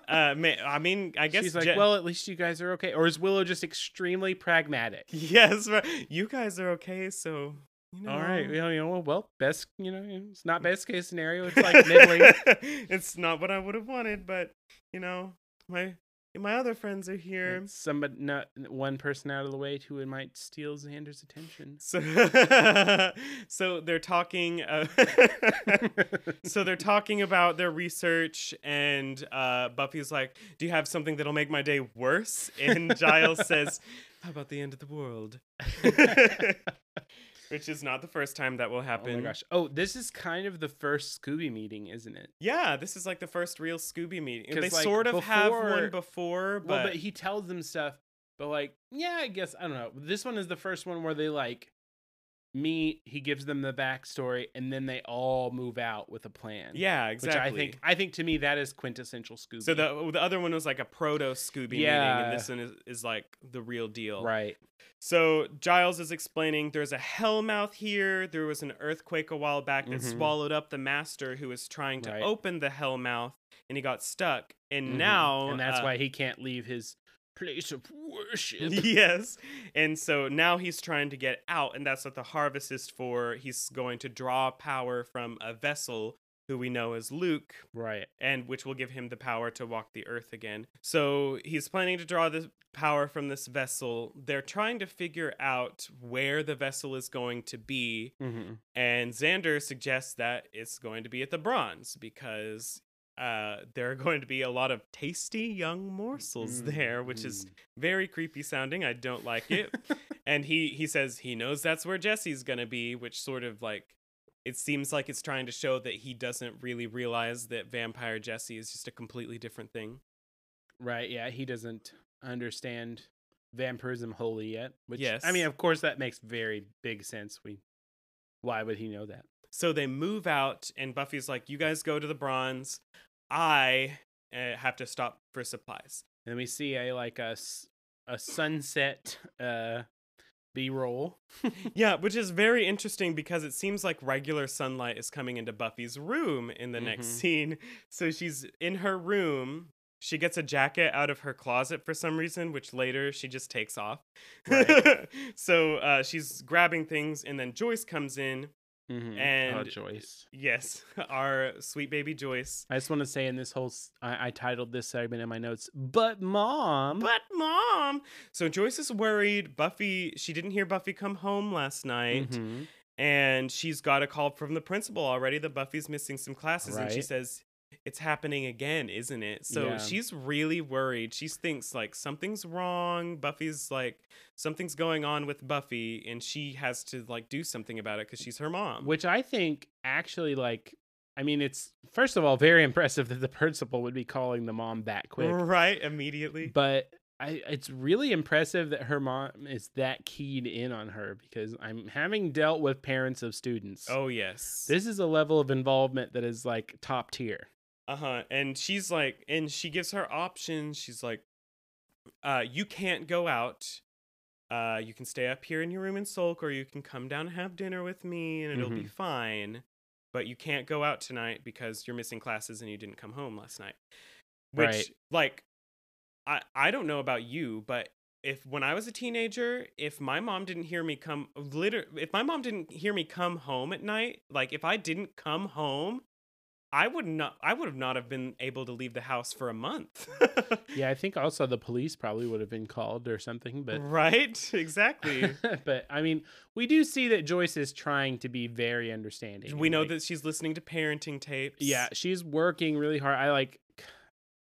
Uh I mean, I guess She's like, Je- "Well, at least you guys are okay," or is Willow just extremely pragmatic? yes, right. you guys are okay, so you know. All right, you know, you know, well, best, you know, it's not best case scenario. It's like middling. it's not what I would have wanted, but you know, my my other friends are here. It's Somebody, not one person out of the way who might steal Xander's attention. So, so they're talking. Uh, so they're talking about their research, and uh, Buffy's like, "Do you have something that'll make my day worse?" And Giles says, "How about the end of the world?" Which is not the first time that will happen. Oh my gosh! Oh, this is kind of the first Scooby meeting, isn't it? Yeah, this is like the first real Scooby meeting. They like, sort of have one before- before, but, Well, but he tells them stuff, but like, yeah, I guess I don't know. This one is the first one where they like meet. He gives them the backstory, and then they all move out with a plan. yeah, which exactly. I think I think to me that is quintessential Scooby. So the the other one was like a proto Scooby meeting, and this one is, is like the real deal. right, So Giles is explaining there's a hellmouth here. There was an earthquake a while back that Mhm. swallowed up the master who was trying to Right. open the hellmouth, and he got stuck. And Mhm. now, and that's uh, why he can't leave his place of worship. yes. And so now he's trying to get out, and that's what the harvest is for. He's going to draw power from a vessel who we know as Luke, right. and which will give him the power to walk the earth again. So he's planning to draw the power from this vessel. They're trying to figure out where the vessel is going to be, hmm and Xander suggests that it's going to be at the bronze because uh, there are going to be a lot of tasty young morsels there, which is Mhm. very creepy sounding. I don't like it. and he he says he knows that's where Jesse's gonna be, which sort of like it seems like it's trying to show that he doesn't really realize that vampire Jesse is just a completely different thing. Right. Yeah. He doesn't understand vampirism wholly yet. Which I mean, of course, that makes very big sense. We. Why would he know that? So they move out, and Buffy's like, "You guys go to the bronze. I uh, have to stop for supplies." And then we see a like a a sunset uh B roll. Yeah, which is very interesting because it seems like regular sunlight is coming into Buffy's room in the next Mhm. scene. So she's in her room. She gets a jacket out of her closet for some reason, which later she just takes off. Right. so uh, she's grabbing things, and then Joyce comes in. Mm-hmm. oh, And- Joyce. Yes, our sweet baby Joyce. I just want to say in this whole, I titled this segment in my notes, but mom. But mom. So Joyce is worried. Buffy, she didn't hear Buffy come home last night. Mhm. and she's got a call from the principal already that Buffy's missing some classes and she says it's happening again, isn't it? So Yeah. she's really worried. She thinks like something's wrong. Buffy's like something's going on with Buffy and she has to like do something about it cuz she's her mom. Which I think actually, like, I mean, it's first of all very impressive that the principal would be calling the mom that quick. right immediately. But I, it's really impressive that her mom is that keyed in on her because I'm having dealt with parents of students. Oh yes. This is a level of involvement that is like top tier. Uh-huh. And she's like and she gives her options. She's like uh you can't go out. Uh you can stay up here in your room and sulk or you can come down and have dinner with me and it'll be Mhm. fine. But you can't go out tonight because you're missing classes and you didn't come home last night. Which Right. like I I don't know about you, but if when I was a teenager, if my mom didn't hear me come liter if my mom didn't hear me come home at night, like if I didn't come home, I would not I would have not have been able to leave the house for a month. Yeah, I think also the police probably would have been called or something, but right? Exactly. but I mean, we do see that Joyce is trying to be very understanding. we know like, that she's listening to parenting tapes. Yeah, she's working really hard. I like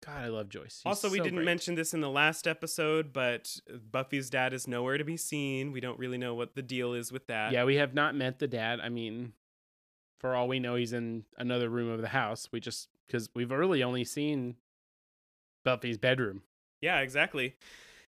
God, I love Joyce. She's Also, we so didn't great. mention this in the last episode, but Buffy's dad is nowhere to be seen. We don't really know what the deal is with that. Yeah, we have not met the dad. I mean, for all we know, he's in another room of the house. We just because we've really only seen Buffy's bedroom. Yeah, exactly.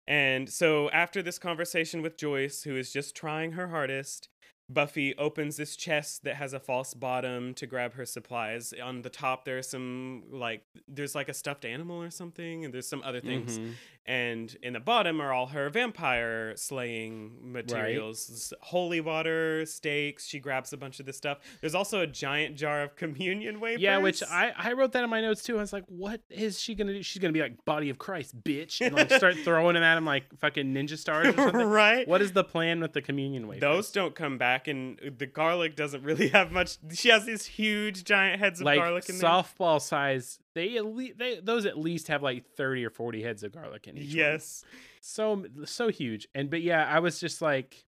And so after this conversation with Joyce, who is just trying her hardest, Buffy opens this chest that has a false bottom to grab her supplies. On the top there's some like there's like a stuffed animal or something and there's some other things. Mhm. And in the bottom are all her vampire slaying materials. S- Holy water, stakes. She grabs a bunch of this stuff. There's also a giant jar of communion wafers. Yeah, which I I wrote that in my notes too. I was like, what is she gonna do? She's gonna be like body of Christ, bitch, and like start throwing them at him like fucking ninja stars or something. right? What is the plan with the communion wafers? Those don't come back, and the garlic doesn't really have much. She has these huge, giant heads of like garlic in there. softball size. They at least they those at least have like thirty or forty heads of garlic in each. one. Yes. so so huge. And but yeah, I was just like,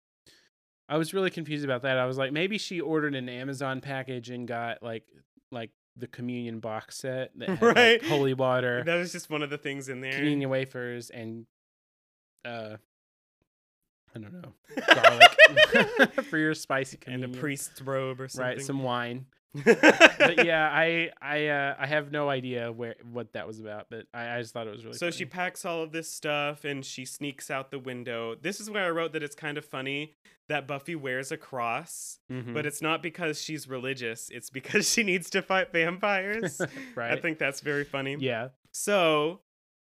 I was really confused about that. I was like, maybe she ordered an Amazon package and got like like the communion box set that had, like, holy water, That was just one of the things in there. communion wafers, and uh, I don't know, garlic for your spicy and a priest's robe or something. right? Some wine. but yeah, I I uh, I have no idea where what that was about, but I, I just thought it was really. So she packs all of this stuff and she sneaks out the window. This is where I wrote that it's kind of funny that Buffy wears a cross, Mhm. but it's not because she's religious. It's because she needs to fight vampires. right. I think that's very funny. yeah. So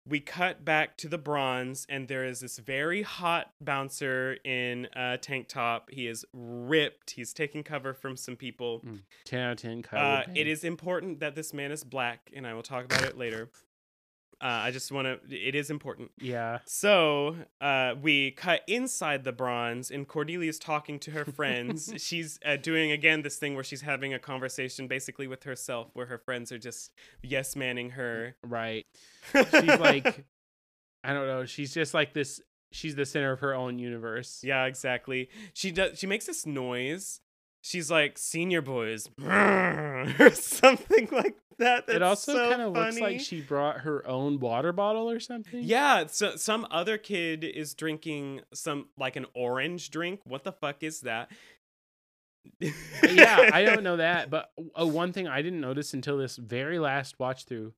we cut back to the bronze, and there is this very hot bouncer in a tank top. He is ripped. He's taking cover from some people. Ten out of ten. Kyle Uh, it is important that this man is black, and I will talk about it later. Uh, I just want to. It is important. Yeah. So uh, we cut inside the bronze, and Cordelia's talking to her friends. she's uh, doing again this thing where she's having a conversation basically with herself, where her friends are just yes manning her. Right. She's like, I don't know. She's just like this. She's the center of her own universe. yeah, exactly. She does. She makes this noise. She's like senior boys or something like that. That's it also so kind of looks like she brought her own water bottle or something. Yeah, so some other kid is drinking some like an orange drink. What the fuck is that? yeah, I don't know that, but uh, one thing I didn't notice until this very last watch through.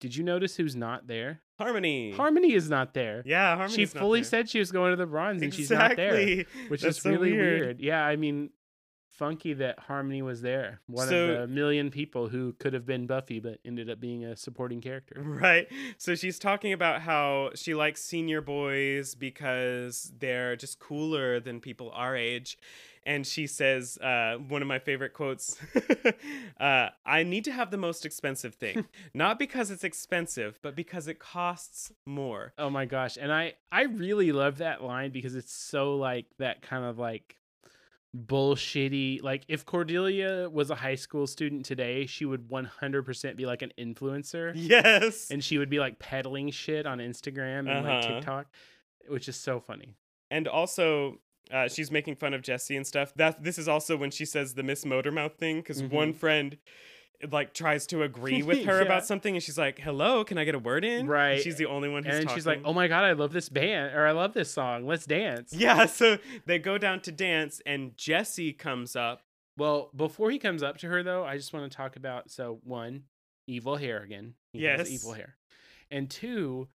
Did you notice who's not there? Harmony. Harmony is not there. Yeah, Harmony. she fully said she was going to the bronze and she's not there, which That's is so really weird. weird. Yeah, I mean, funky that Harmony was there. One So- of the million people who could have been Buffy but ended up being a supporting character. Right. So she's talking about how she likes senior boys because they're just cooler than people our age. And she says, uh, one of my favorite quotes uh, I need to have the most expensive thing. Not because it's expensive, but because it costs more. Oh my gosh. And I I really love that line because it's so like that kind of like bullshitty like if Cordelia was a high school student today, she would 100% be like an influencer Yes. and she would be like peddling shit on Instagram and like Uh-huh. TikTok, which is so funny. and also uh, she's making fun of Jesse and stuff. That this is also when she says the Miss Motormouth thing because one friend like tries to agree with her Yeah. about something and she's like, "Hello, can I get a word in?" And Right. she's the only one who's And talking. she's like, "Oh my god, I love this band or I love this song. Let's dance." Yeah, so they go down to dance and Jesse comes up. Well, before he comes up to her though, I just want to talk about so one, evil hair again. He has Yes. evil hair. And two,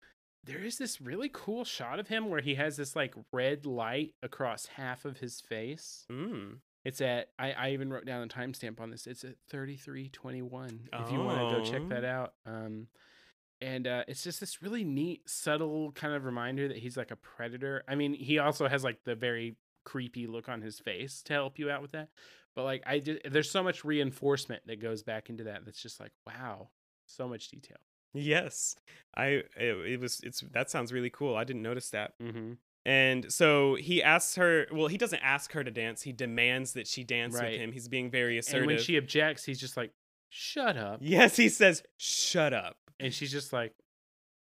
there is this really cool shot of him where he has this like red light across half of his face. Mm. It's at I, I even wrote down the timestamp on this. It's at 3321 if you want to go check Oh. that out. Um and uh, it's just this really neat, subtle kind of reminder that he's like a predator. I mean, he also has like the very creepy look on his face to help you out with that. But like, I did, there's so much reinforcement that goes back into that. That's just like, wow, so much detail. Yes, I it, it was it's that sounds really cool. I didn't notice that. Mm-hmm. And so he asks her. Well, he doesn't ask her to dance. He demands that she dance Right. with him. He's being very assertive. And when she objects, he's just like, shut up. yes, he says, "Shut up." And she's just like,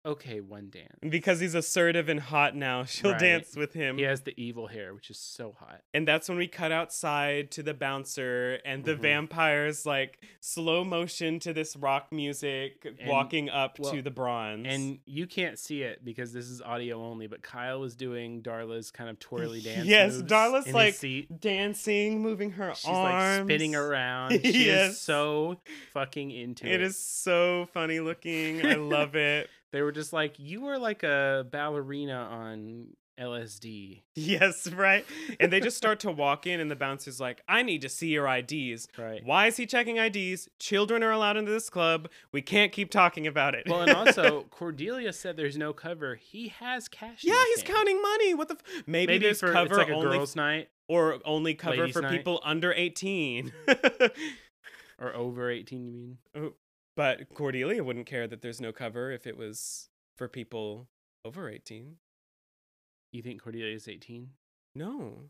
okay, one dance. Because he's assertive and hot now, she'll Right. dance with him. He has the evil hair, which is so hot. And that's when we cut outside to the bouncer and the Mhm. vampires like slow motion to this rock music walking up well, to the bronze. And you can't see it because this is audio only, but Kyle was doing Darla's kind of twirly dance. Yes, Darla's, like, dancing, moving her She's arms. like spinning around. She Yes. is so fucking into it. It is so funny looking. I love it. They were just like, you were like a ballerina on LSD. Yes, right. And they just start to walk in, and the bouncer's like, I need to see your IDs. Right. Why is he checking IDs? Children are allowed into this club. We can't keep talking about it. Well, and also Cordelia said there's no cover. He has cash. yeah, he's hand. counting money. What the? F- Maybe, Maybe there's for cover like only girls' night or only cover ladies' for night. people under 18. or over 18. You mean? Oh, but Cordelia wouldn't care that there's no cover if it was for people over 18. You think Cordelia is 18? No.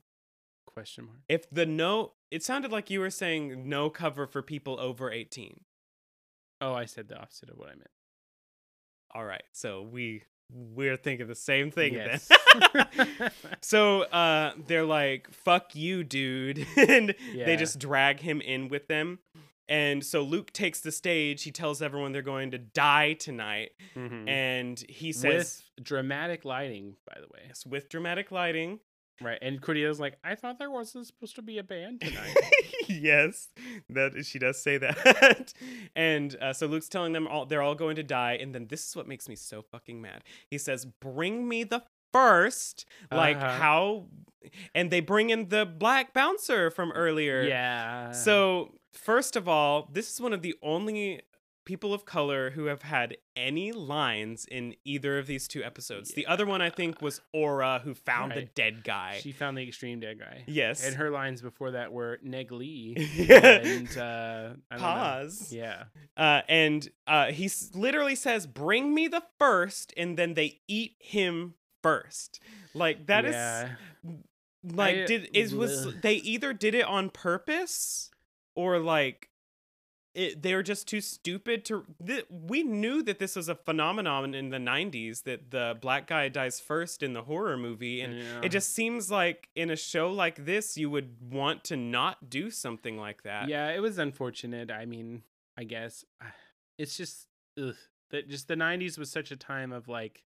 Question mark. If the no, it sounded like you were saying no cover for people over 18. Oh, I said the opposite of what I meant. All right. So we we're thinking the same thing Yes. then. so uh they're like fuck you dude and Yeah. they just drag him in with them. And so Luke takes the stage. He tells everyone they're going to die tonight Mhm. and he says with dramatic lighting, by the way. yes, with dramatic lighting. Right. And Cordelia's like, I thought there wasn't supposed to be a band tonight. yes, that she does say that. and uh, so Luke's telling them all they're all going to die, and then this is what makes me so fucking mad. He says, "Bring me the first, like Uh-huh. how," and they bring in the black bouncer from earlier. yeah. So first of all, this is one of the only people of color who have had any lines in either of these two episodes. The other one I think was Aura, who found the dead guy. she found the extreme dead guy. yes. And her lines before that were Neg Lee and uh, I don't know. Pause. Yeah. Uh, and uh, he s- literally says, "Bring me the first, and then they eat him first. Like that is yeah. like I- did is was they either did it on purpose or like it, they were just too stupid to. Th- we knew that this was a phenomenon in the '90s that the black guy dies first in the horror movie, and Yeah. it just seems like in a show like this, you would want to not do something like that. Yeah, it was unfortunate. I mean, I guess. It's just ugh, that just the 90s was such a time of like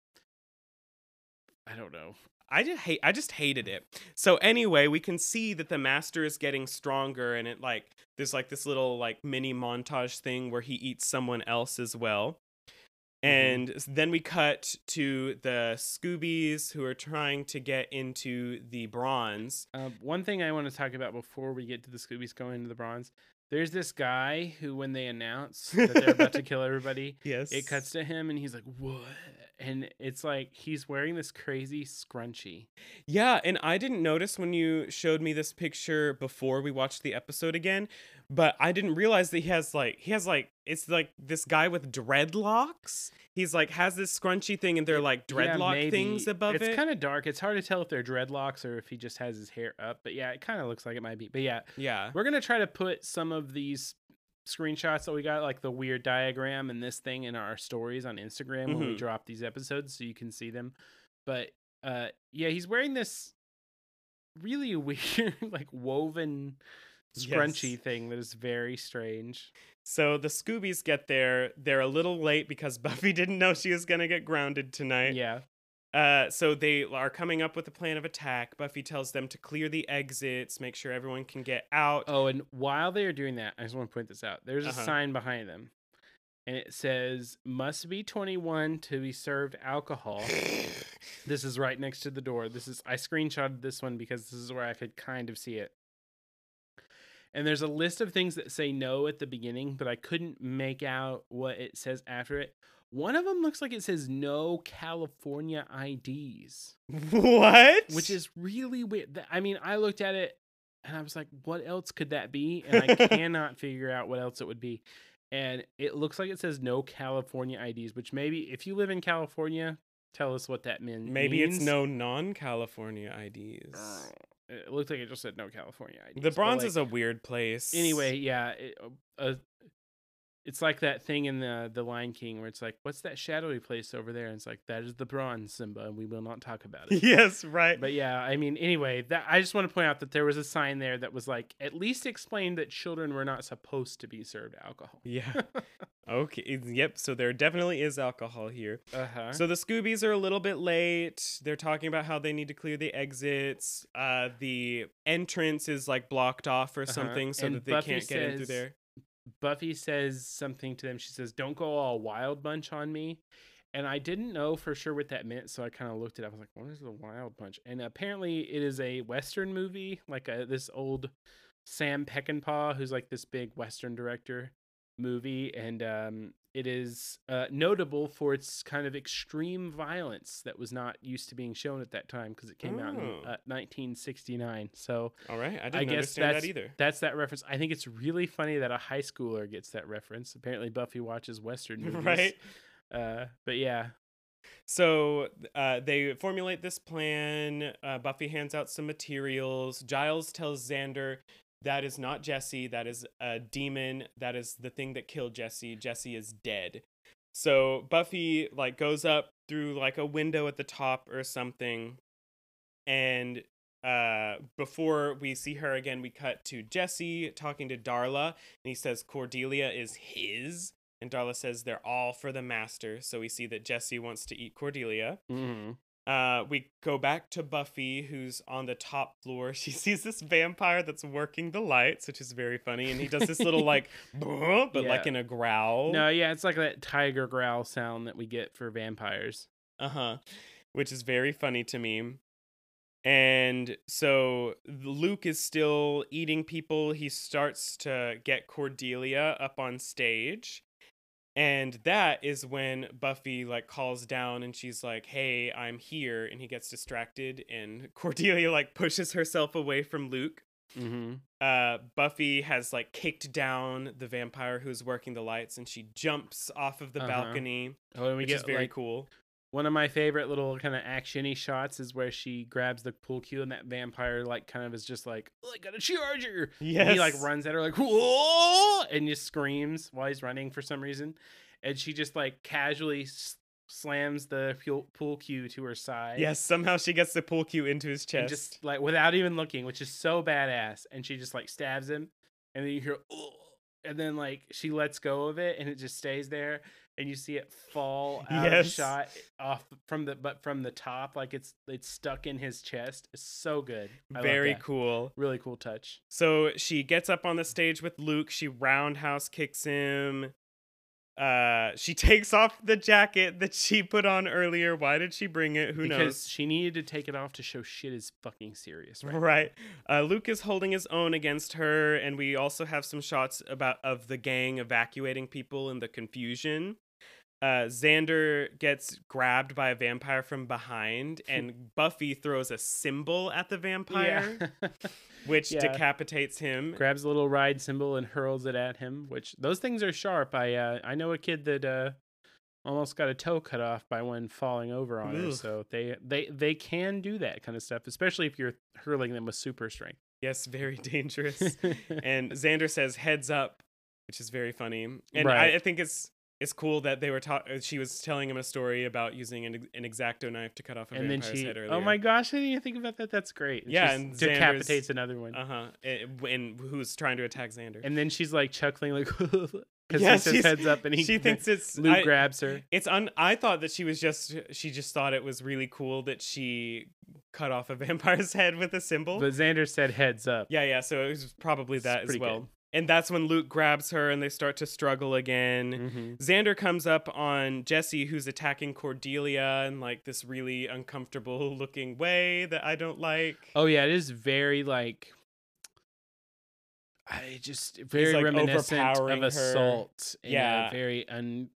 I don't know. I just hate I just hated it. So anyway, we can see that the master is getting stronger and it like there's like this little like mini montage thing where he eats someone else as well. And s- then we cut to the Scoobies who are trying to get into the bronze. Uh, one thing I want to talk about before we get to the Scoobies going into the bronze, there's this guy who, when they announce that they're about to kill everybody, Yes. it cuts to him and he's like, "What?" And it's like he's wearing this crazy scrunchie. Yeah, and I didn't notice when you showed me this picture before we watched the episode again, but I didn't realize that he has like he has like it's like this guy with dreadlocks. He's like has this scrunchy thing and they're like dreadlock maybe. things above it's it. It's kind of dark. It's hard to tell if they're dreadlocks or if he just has his hair up. But yeah, it kind of looks like it might be. But yeah, yeah. we're gonna try to put some of these screenshots that we got, like the weird diagram and this thing, in our stories on Instagram when we Mhm. drop these episodes, so you can see them. But uh, yeah, he's wearing this really weird, like woven scrunchy Yes. thing that is very strange. So the Scoobies get there. They're a little late because Buffy didn't know she was gonna get grounded tonight. Yeah. Uh, so they are coming up with a plan of attack. Buffy tells them to clear the exits, make sure everyone can get out. Oh, and while they are doing that, I just want to point this out. There's a Uh-huh. sign behind them, and it says "Must be 21 to be served alcohol." this is right next to the door. This is I screenshotted this one because this is where I could kind of see it. And there's a list of things that say no at the beginning, but I couldn't make out what it says after it. One of them looks like it says no California IDs, what? which is really weird. I mean, I looked at it and I was like, what else could that be? And I cannot figure out what else it would be. And it looks like it says no California IDs, which maybe if you live in California, tell us what that mean, Maybe it's no non-California IDs. It looked like it just said no California IDs. The bronze like, is a weird place. anyway. Yeah, it, uh, it's like that thing in the the Lion King where it's like, what's that shadowy place over there? And it's like that is the bronze Simba, and we will not talk about it. yes, right. But yeah, I mean, anyway, that I just want to point out that there was a sign there that was like at least explained that children were not supposed to be served alcohol. yeah. Okay. Yep. So there definitely is alcohol here. Uh huh. So the Scoobies are a little bit late. They're talking about how they need to clear the exits. Uh, the entrance is like blocked off or Uh-huh. something, so And that they Buffy can't get in through there. Buffy says something to them. She says, "Don't go all wild bunch on me." And I didn't know for sure what that meant, so I kind of looked it up. I was like, "What is the wild bunch?" And apparently, it is a western movie, like a this old Sam Peckinpah, who's like this big western director movie, and um, it is uh, notable for its kind of extreme violence that was not used to being shown at that time because it came out in Oh. uh, 1969. So All right. I didn't I guess understand that either. that's that reference. I think it's really funny that a high schooler gets that reference. Apparently, Buffy watches Western movies, right. Uh, but yeah, So uh, they formulate this plan. Uh, Buffy hands out some materials. Giles tells Xander that is not Jesse. That is a demon. That is the thing that killed Jesse. Jesse is dead. So Buffy like goes up through like a window at the top or something, and uh before we see her again we cut to jesse talking to darla and he says cordelia is his and darla says they're all for the master so we see that jesse wants to eat cordelia mm-hmm. Uh we go back to buffy who's on the top floor she sees this vampire that's working the lights which is very funny and he does this little like but like in a growl no, yeah, it's like that tiger growl sound that we get for vampires. Uh-huh. Which is very funny to me. And so Luke is still eating people. He starts to get Cordelia up on stage. And that is when Buffy like calls down and she's like, "Hey, I'm here." And he gets distracted and Cordelia like pushes herself away from Luke. Mm-hmm. Uh Buffy has like kicked down the vampire who's working the lights and she jumps off of the Uh-huh. balcony, Oh, and we which get is very like cool. One of my favorite little kind of actiony shots is where she grabs the pool cue and that vampire like kind of is just like, oh, "I got a charger." Yes. And he like runs at her like whoa and just screams while he's running for some reason and she just like casually slams the pool, pool cue to her side Yes, somehow she gets the pool cue into his chest. just like without even looking which is so badass and she just like stabs him and then you hear "Ugh," and then like she lets go of it and it just stays there and you see it fall out of shot off from the but from the top like it's it's stuck in his chest it's so good I Very cool. really cool touch So she gets up on the stage with Luke. She roundhouse kicks him. Uh, she takes off the jacket that she put on earlier. Why did she bring it? Who because knows? she needed to take it off to show shit is fucking serious right. Right. Uh, Luke is holding his own against her, and we also have some shots about of the gang evacuating people in the confusion. Uh, Xander gets grabbed by a vampire from behind, and Buffy throws a cymbal at the vampire, yeah. which Yeah. decapitates him. grabs a little ride cymbal and hurls it at him which those things are sharp i uh i know a kid that uh almost got a toe cut off by one falling over on her so they they they can do that kind of stuff especially if you're hurling them with super strength Yes, very dangerous. and Xander says "heads up," which is very funny. And Right. I, I think it's it's cool that they were ta- uh, she was telling him a story about using an, an X-Acto knife to cut off a and then vampire's she head earlier. oh my gosh i didn't even think about that that's great Yeah, and s- Xander's- decapitates another one Uh huh. And who's trying to attack Xander? and then she's like chuckling like because Yeah, he says heads up and he she thinks it's luke I- grabs her It's un. I thought that she was just. She just thought it was really cool that she cut off a vampire's head with a cymbal. but xander said heads up yeah, yeah. So it was probably It's that as pretty well. good. And that's when Luke grabs her and they start to struggle again. Mhm. Xander comes up on Jesse, who's attacking Cordelia in like this really uncomfortable looking way that I don't like. Oh yeah, it is very like I just very like, reminiscent overpowering of assault. Yeah. very un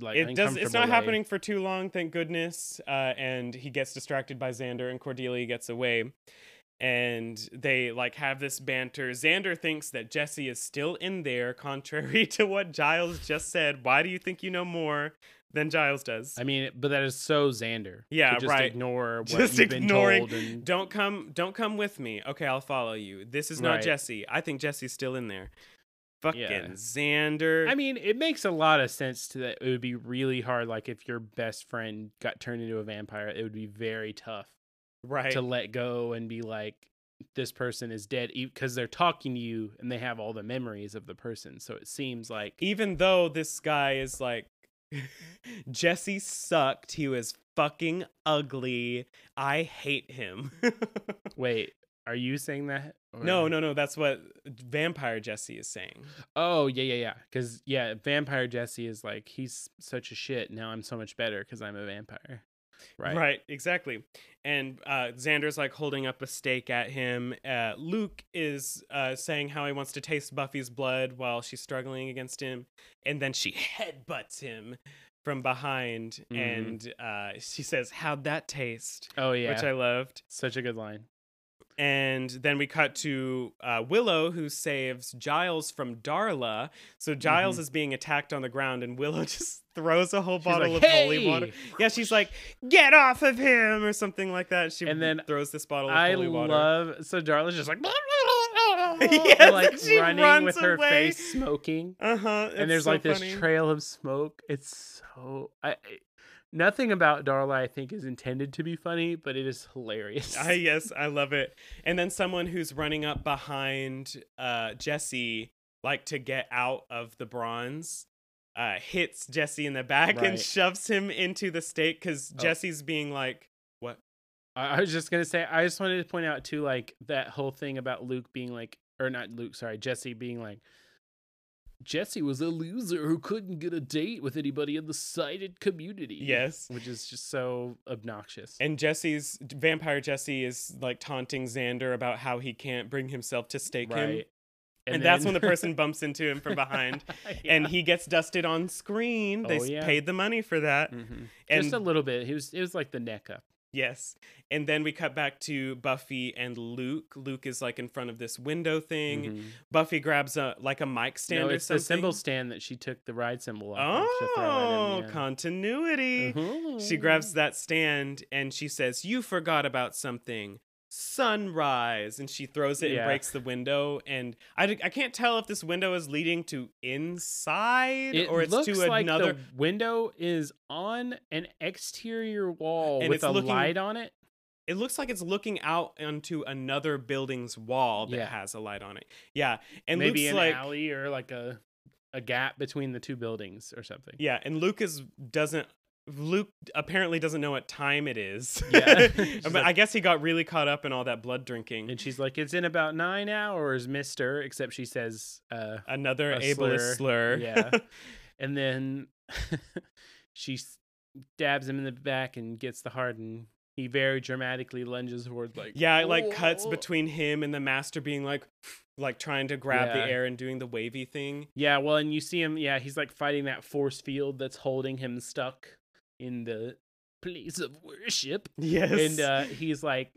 like it does. It's not way. happening for too long, thank goodness. Uh, and he gets distracted by Xander, and Cordelia gets away. And they like have this banter. Xander thinks that Jesse is still in there, contrary to what Giles just said. Why do you think you know more than Giles does? I mean, but that is so Xander. Yeah, just right. Ignore what Just you've ignoring- been told and don't come don't come with me okay i'll follow you this is not Right. jesse i think jesse's still in there fucking Yeah. xander I mean, it makes a lot of sense to that. It would be really hard. Like if your best friend got turned into a vampire, it would be very tough right to let go and be like, this person is dead because they're talking to you and they have all the memories of the person. So it seems like even though this guy is like jesse sucked he was fucking ugly i hate him Wait, are you saying that? no Or- no no that's what vampire jesse is saying Oh yeah, yeah, yeah. Because yeah, vampire Jesse is like he's such a shit. Now I'm so much better because I'm a vampire. Right. Right, exactly. And uh, Xander's like holding up a steak at him. Uh, Luke is uh, saying how he wants to taste Buffy's blood while she's struggling against him. And then she headbutts him from behind. Mhm. And uh, she says, How'd that taste? Oh yeah. Which I loved. Such a good line. And then we cut to uh, Willow, who saves Giles from Darla. So Giles Mhm. is being attacked on the ground, and Willow just throws a whole She's bottle like, of holy water. Yeah, she's like, "Get off of him!" or something like that. She And then throws this bottle of I holy water. love so Darla's just like Yes, like running runs with her away. face smoking. Uh huh. and there's like this trail of smoke. It's so I nothing about Darla I think is intended to be funny, but it is hilarious. I yes, I love it. And then someone who's running up behind uh Jesse, like to get out of the bronze, uh, hits Jesse in the back and shoves him into the stake because Oh. Jesse's being like, "What? I I was just gonna say, I just wanted to point out too, like that whole thing about Luke being like, or not Luke, sorry, Jesse being like, Jesse was a loser who couldn't get a date with anybody in the sighted community. Yes." which is just so obnoxious. And Jesse's vampire Jesse is like taunting Xander about how he can't bring himself to stake him. right, And, that's when the person bumps into him from behind. And he gets dusted on screen. They Oh, yeah. paid the money for that. Mhm. And just a little bit. He was, it was like the neck up. Yes. And then we cut back to Buffy and Luke. Luke is like in front of this window thing. Mhm. Buffy grabs a like a mic stand No, or it's the cymbal stand that she took the ride cymbal off. of Oh, him, yeah. continuity. She Mhm. grabs that stand and she says, "You forgot about something." Sunrise, and she throws it and breaks the window. And I, I can't tell if this window is leading to inside It or it's looks to like another. the window is on an exterior wall And with it's a looking- light on it. it looks like it's looking out onto another building's wall that Yeah. has a light on it. Yeah, and Maybe an like, alley or like a a gap between the two buildings or something. yeah, and Lucas doesn't. Luke apparently doesn't know what time it is. Yeah. but She's I guess he got really caught up in all that blood drinking. And she's like, "It's in about nine hours, Mister." Except she says, "Uh, Another ableist slur. Yeah. and then she stabs him in the back and gets the heart, and he very dramatically lunges towards like, yeah, it like cuts between him and the master being like, like trying to grab Yeah. the air and doing the wavy thing. Yeah, well, and you see him. Yeah, he's like fighting that force field that's holding him stuck in the place of worship. Yes. and uh he's like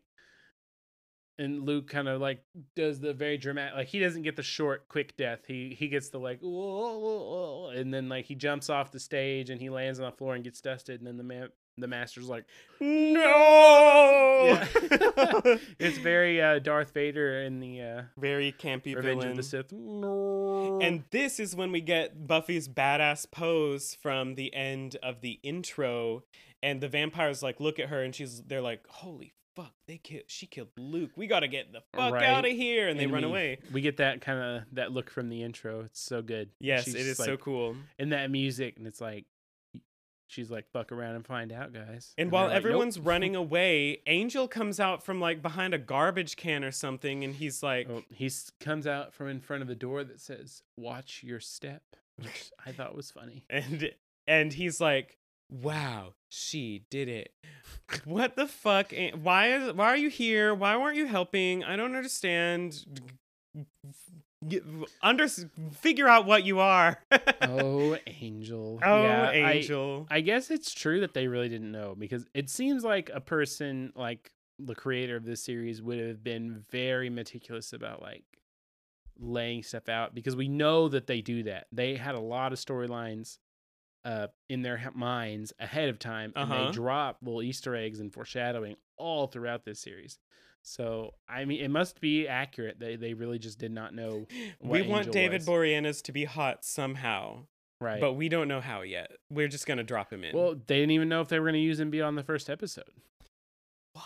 and Luke kind of like does the very dramatic like he doesn't get the short quick death he he gets the like "Whoa," and then like he jumps off the stage and he lands on the floor and gets dusted and then the man the master's like no. it's very uh Darth Vader in the uh very campy Revenge villain. of the Sith no And this is when we get Buffy's badass pose from the end of the intro, and the vampires like look at her, and she's they're like, "Holy fuck, they killed she killed Luke. We gotta get the fuck Right. out of here!" And they And run we- away. we get that kind of that look from the intro it's so good Yes, She's it just so cool. and that music and it's like she's like fuck around and find out guys. And they're while like, "Nope." everyone's running away, Angel comes out from like behind a garbage can or something, and he's like, Oh, he comes out from in front of the door that says "Watch your step," which I thought was funny. and and he's like wow she did it. What the fuck why is why are you here? Why weren't you helping? I don't understand under figure out what you are Oh, Angel. oh Yeah, angel I, guess it's true that they really didn't know because it seems like a person like the creator of this series would have been very meticulous about like laying stuff out because we know that they do that. They had a lot of storylines uh in their minds ahead of time and Uh-huh. they drop little easter eggs and foreshadowing all throughout this series. So, I mean, it must be accurate. They they really just did not know we want Angel david was. boreanaz to be hot somehow right. but we don't know how yet we're just gonna drop him in well, they didn't even know if they were going to use him beyond the first episode. why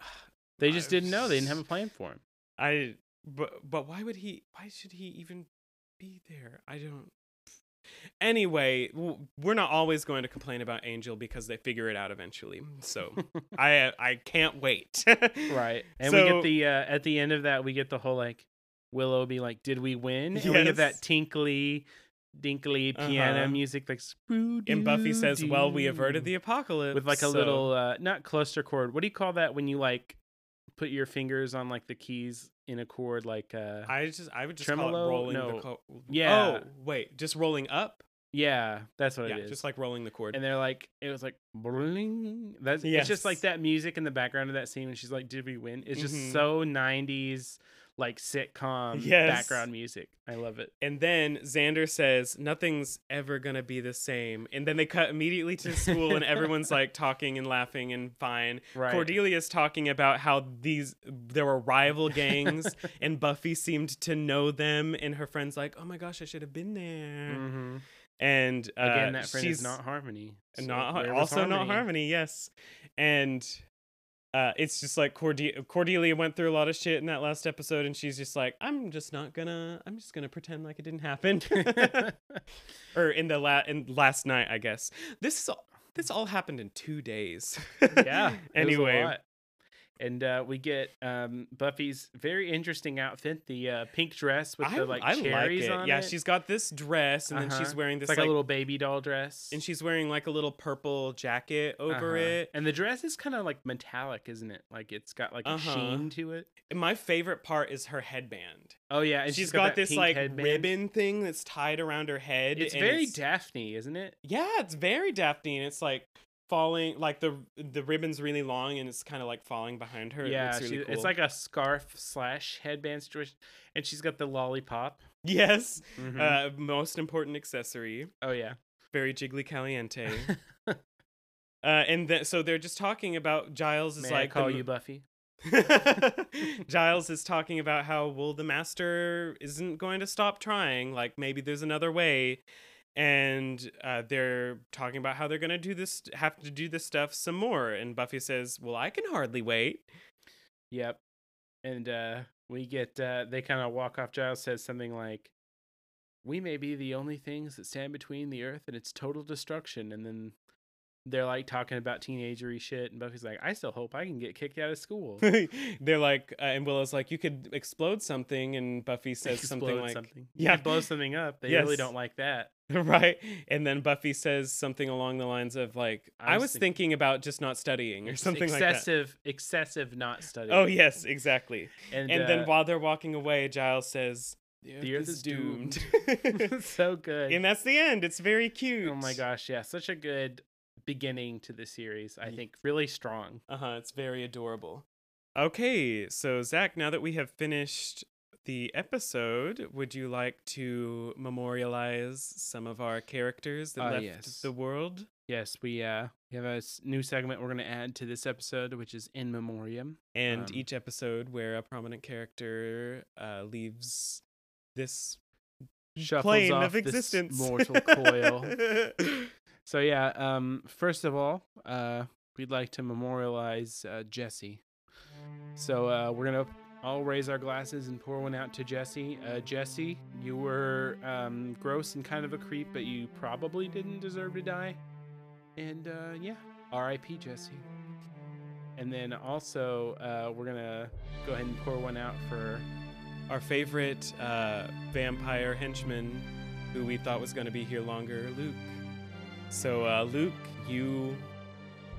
They just I've didn't know. They didn't have a plan for him. I but but why would he why should he even be there? I don't Anyway, we're not always going to complain about Angel because they figure it out eventually. So, I I can't wait. right. And we get the uh, at the end of that we get the whole like Willow be like, "Did we win?" And we get that tinkly, dinkly piano Uh-huh. music like. And Buffy says, "Well, we averted the apocalypse." with like a so- little uh not cluster chord. What do you call that when you like put your fingers on like the keys in a chord like uh I just I would just call Tremolo? it rolling No. the co- Yeah. Oh, wait, just rolling up? yeah, that's what yeah, it is. just like rolling the chord. and they're like it was like bling. That's it's Yes. just like that music in the background of that scene and she's like did we win it's just Mhm. so 90s like sitcom Yes. background music i love it And then Xander says, Nothing's ever going to be the same. And then they cut immediately to school, and everyone's like talking and laughing and fine. right Cordelia's talking about how these there were rival gangs, and Buffy seemed to know them. And her friend's like, Oh my gosh, I should have been there. Mhm. And uh, again that friend she's is not harmony So not where Har- was also not Harmony, yes. And uh, it's just like Corde- Cordelia went through a lot of shit in that last episode, and she's just like, I'm just not gonna, I'm just gonna pretend like it didn't happen. or in the la- in last night, I guess. This is all, this all happened in two days. yeah it was a anyway. And uh, we get um, Buffy's very interesting outfit, the uh, pink dress with I, the like I cherries like it. on yeah, it. she's got this dress, and then she's Uh-huh. wearing it's this like, like, a little baby doll dress, and she's wearing like a little purple jacket over Uh-huh. it. And the dress is kind of like metallic, isn't it? Like it's got like a Uh-huh. sheen to it. And My favorite part is her headband. Oh yeah, and she's she's got, that this like headband. ribbon thing that's tied around her head. It's very Daphne, isn't it? yeah, it's very Daphne, and it's like falling like the the ribbon's really long and it's kind of like falling behind her. Yeah, looks really she, cool. it's like a scarf slash headband situation, and she's got the lollipop. yes, Mhm. uh, most important accessory, oh yeah, very jiggly caliente. uh, and th- so they're just talking about Giles is May like I call the, you Buffy? Giles is talking about how well the master isn't going to stop trying. Like maybe there's another way. And uh, they're talking about how they're gonna do this, have to do this stuff some more. And Buffy says, "Well, I can hardly wait." Yep. And uh we get uh they kind of walk off. Giles says something like, "We may be the only things that stand between the earth and its total destruction." And then they're like talking about teenagery shit, and Buffy's like, "I still hope I can get kicked out of school." they're like, uh, and Willow's like, "You could explode something," and Buffy says something like, something. Yeah. Yeah, blow something up. They really don't like that. right? And then Buffy says something along the lines of like, "I, I was thinking, thinking- about just not studying" or something like that. excessive, excessive not studying. Oh yes, exactly. and, And uh, then while they're walking away, Giles says, "The Earth, The Earth is is doomed." so good. and that's the end. It's very cute. Oh my gosh, yeah, such a good beginning to the series. I think really strong. Uh huh. It's very adorable. Okay, so Zach, now that we have finished the episode, would you like to memorialize some of our characters that Ah, left yes. the world? Yes, we uh we have a new segment we're going to add to this episode, which is in memoriam. And Um, each episode where a prominent character uh, leaves this plane off of this existence. mortal coil. So yeah, um, first of all, uh, we'd like to memorialize uh, Jesse. So uh, we're gonna all raise our glasses and pour one out to Jesse. Uh, Jesse, you were um, gross and kind of a creep, but you probably didn't deserve to die. And uh, yeah, R.I.P. Jesse. And then also, uh, we're gonna go ahead and pour one out for Our favorite uh, vampire henchman, who we thought was to be here longer, Luke. So, uh, Luke, you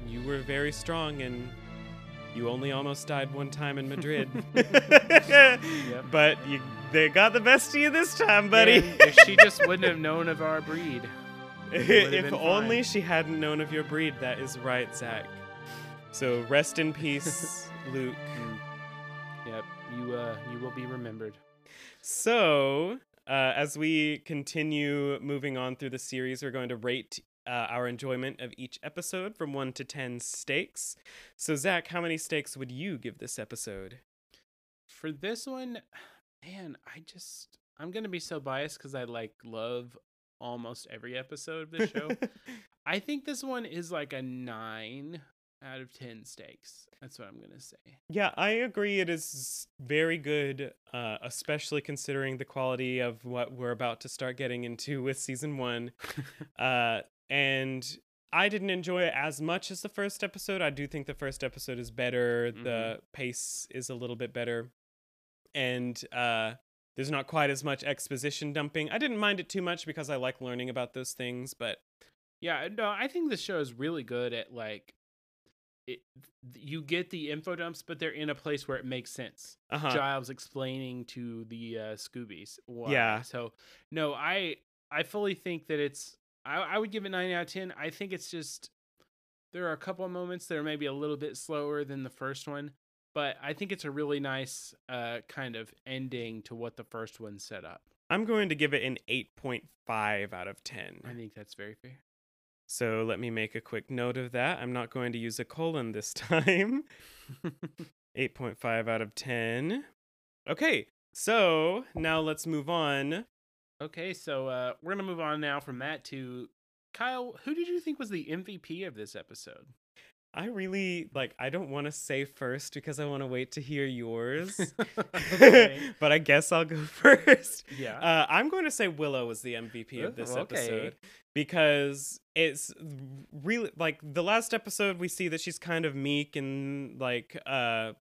you were very strong, and you only almost died one time in Madrid. But you, they got the best of you this time, buddy. Man, if she just wouldn't have known of our breed. if only fine. she hadn't known of your breed. That is right, Zach. So rest in peace, Luke. Mm. Yep, you uh, you will be remembered. So, uh, as we continue moving on through the series, we're going to rate uh, our enjoyment of each episode from one to 10 stakes. So, Zach, how many stakes would you give this episode? For this one, man, I just I'm gonna be so biased because I like love almost every episode of this show. I think this one is like a nine out of ten stakes. That's what I'm gonna say. yeah, I agree. It is very good, uh, especially considering the quality of what we're about to start getting into with season one. uh, and I didn't enjoy it as much as the first episode. I do think the first episode is better. The pace is a little bit better, and uh, there's not quite as much exposition dumping. I didn't mind it too much because I like learning about those things. But Yeah, no, I think this show is really good at like it, you get the info dumps, but they're in a place where it makes sense. uh huh, Giles explaining to the uh, Scoobies. Why. Yeah. So no, I I fully think that it's. I, I would give it nine out of ten. I think it's just there are a couple of moments that are maybe a little bit slower than the first one, but I think it's a really nice uh, kind of ending to what the first one set up. I'm going to give it an 8.5 out of 10. I think that's very fair. So let me make a quick note of that. I'm not going to use a colon this time. 8.5 out of 10. Okay, so now let's move on. Okay, so uh, we're gonna move on now from that to Kyle. Who did you think was the MVP of this episode? I really like I don't want to say first because I want to wait to hear yours. But I guess I'll go first. yeah. Uh, I'm going to say Willow was the MVP of this Oh, okay. episode because it's really like the last episode we see that she's kind of meek and like uh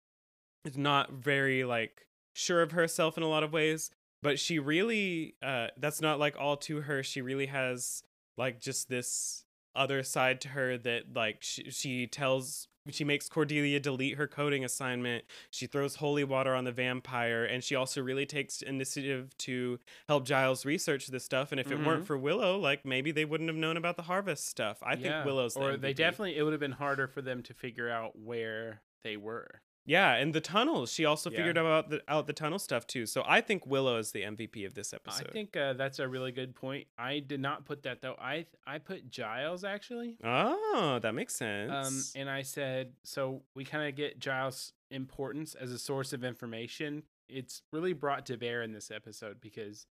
is not very like sure of herself in a lot of ways, but she really uh that's not like all to her. She really has like just this other side to her that like she, she tells she makes Cordelia delete her coding assignment. She throws holy water on the vampire, and she also really takes initiative to help Giles research this stuff. And if it weren't Mhm. for Willow, like maybe they wouldn't have known about the harvest stuff. I think Willow's the or they definitely it would have been harder for them to figure out where they were. Yeah, and the tunnels. She also Yeah. figured out the out the tunnel stuff too. So I think Willow is the MVP of this episode. I think uh, that's a really good point. I did not put that though. I I put Giles actually. Oh, that makes sense. Um, and I said so we kind of get Giles' importance as a source of information. It's really brought to bear in this episode because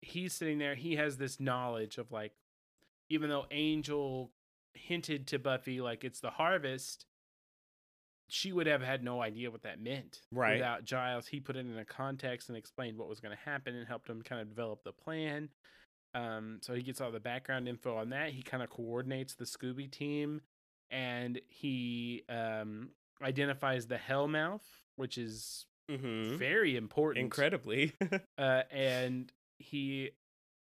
he's sitting there. He has this knowledge of like, even though Angel hinted to Buffy like it's the harvest, she would have had no idea what that meant. Right. Without Giles, he put it in a context and explained what was going to happen and helped him kind of develop the plan. Um, so he gets all the background info on that. He kind of coordinates the Scooby team, and he um, identifies the Hellmouth, which is hmm very important. Incredibly. Uh, and he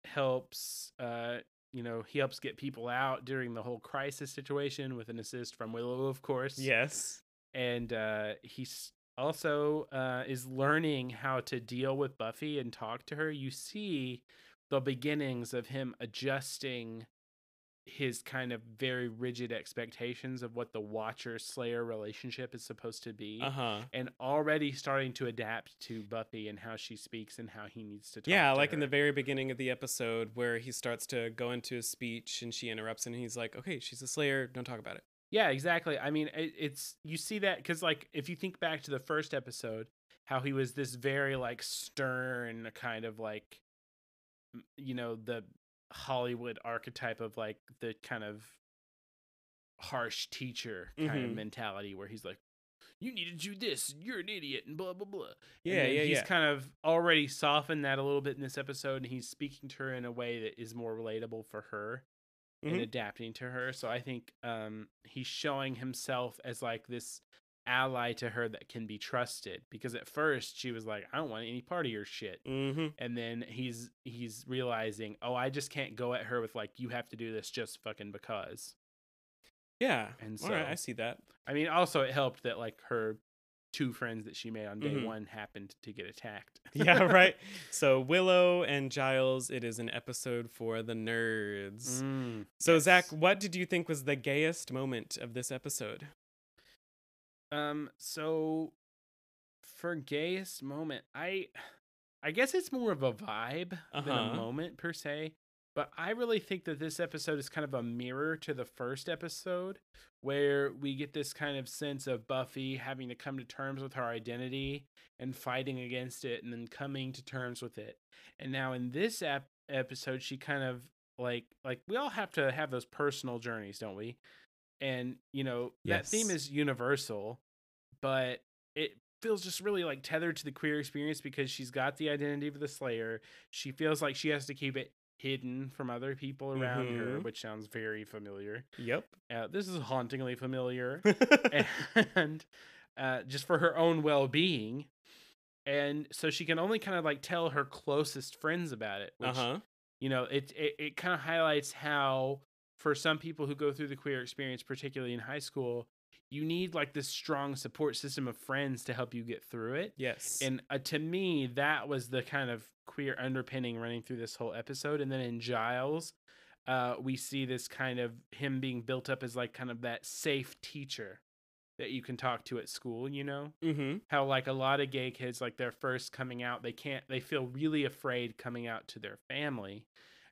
helps. Uh, you know, he helps get people out during the whole crisis situation with an assist from Willow, of course yes. And uh, he's also uh, is learning how to deal with Buffy and talk to her. You see the beginnings of him adjusting his kind of very rigid expectations of what the Watcher Slayer relationship is supposed to be, Uh huh. and already starting to adapt to Buffy and how she speaks and how he needs to talk. Yeah, to like in the very beginning of the episode where he starts to go into a speech and she interrupts and he's like, okay, she's a slayer. Don't talk about it. Yeah, exactly. I mean, it, it's you see that because like if you think back to the first episode, how he was this very like stern kind of like, you know, the Hollywood archetype of like the kind of harsh teacher kind of Mhm. mentality where he's like, you need to do this, you're an idiot, and blah blah blah. Yeah, yeah, he's yeah. kind of already softened that a little bit in this episode, and he's speaking to her in a way that is more relatable for her and Mhm. adapting to her. So I think um, he's showing himself as like this ally to her that can be trusted. Because at first she was like, "I don't want any part of your shit," Mm-hmm. and then he's he's realizing, "Oh, I just can't go at her with like, you have to do this just fucking because." Yeah. And right, so- I see that. I mean, also it helped that like her two friends that she made on day Mhm. one happened to get attacked. yeah, right. So Willow and Giles, it is an episode for the nerds. Mm, So Zach, what did you think was the gayest moment of this episode? Um, so for gayest moment, I I guess it's more of a vibe than Uh-huh. a moment per se. But I really think that this episode is kind of a mirror to the first episode, where we get this kind of sense of Buffy having to come to terms with her identity and fighting against it, and then coming to terms with it. And now in this ep- episode, she kind of like like we all have to have those personal journeys, don't we? And you know that theme is universal, but it feels just really like tethered to the queer experience because she's got the identity of the Slayer. She feels like she has to keep it hidden from other people around her, Mhm. which sounds very familiar. Yep. Uh, this is hauntingly familiar, and uh, just for her own well being. And so she can only kind of like tell her closest friends about it, which uh huh. you know it it, it kind of highlights how for some people who go through the queer experience particularly in high school you need like this strong support system of friends to help you get through it Yes. and uh, to me that was the kind of queer underpinning running through this whole episode and then in giles uh, we see this kind of him being built up as like kind of that safe teacher that you can talk to at school you know mm-hmm. how like a lot of gay kids like they're first coming out they can't they feel really afraid coming out to their family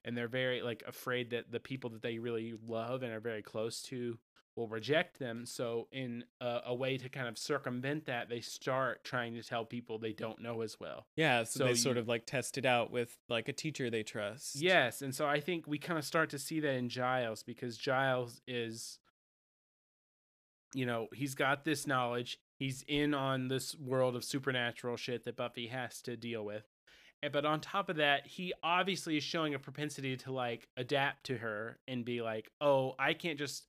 and they're very like afraid that the people that they really love and are very close to will reject them so in a, a way to kind of circumvent that they start trying to tell people they don't know as well Yeah. So, So they sort of like test it out with like a teacher they trust. yes and so i think we kind of start to see that in giles because giles is you know he's got this knowledge he's in on this world of supernatural shit that buffy has to deal with eh, but on top of that he obviously is showing a propensity to like adapt to her and be like oh i can't just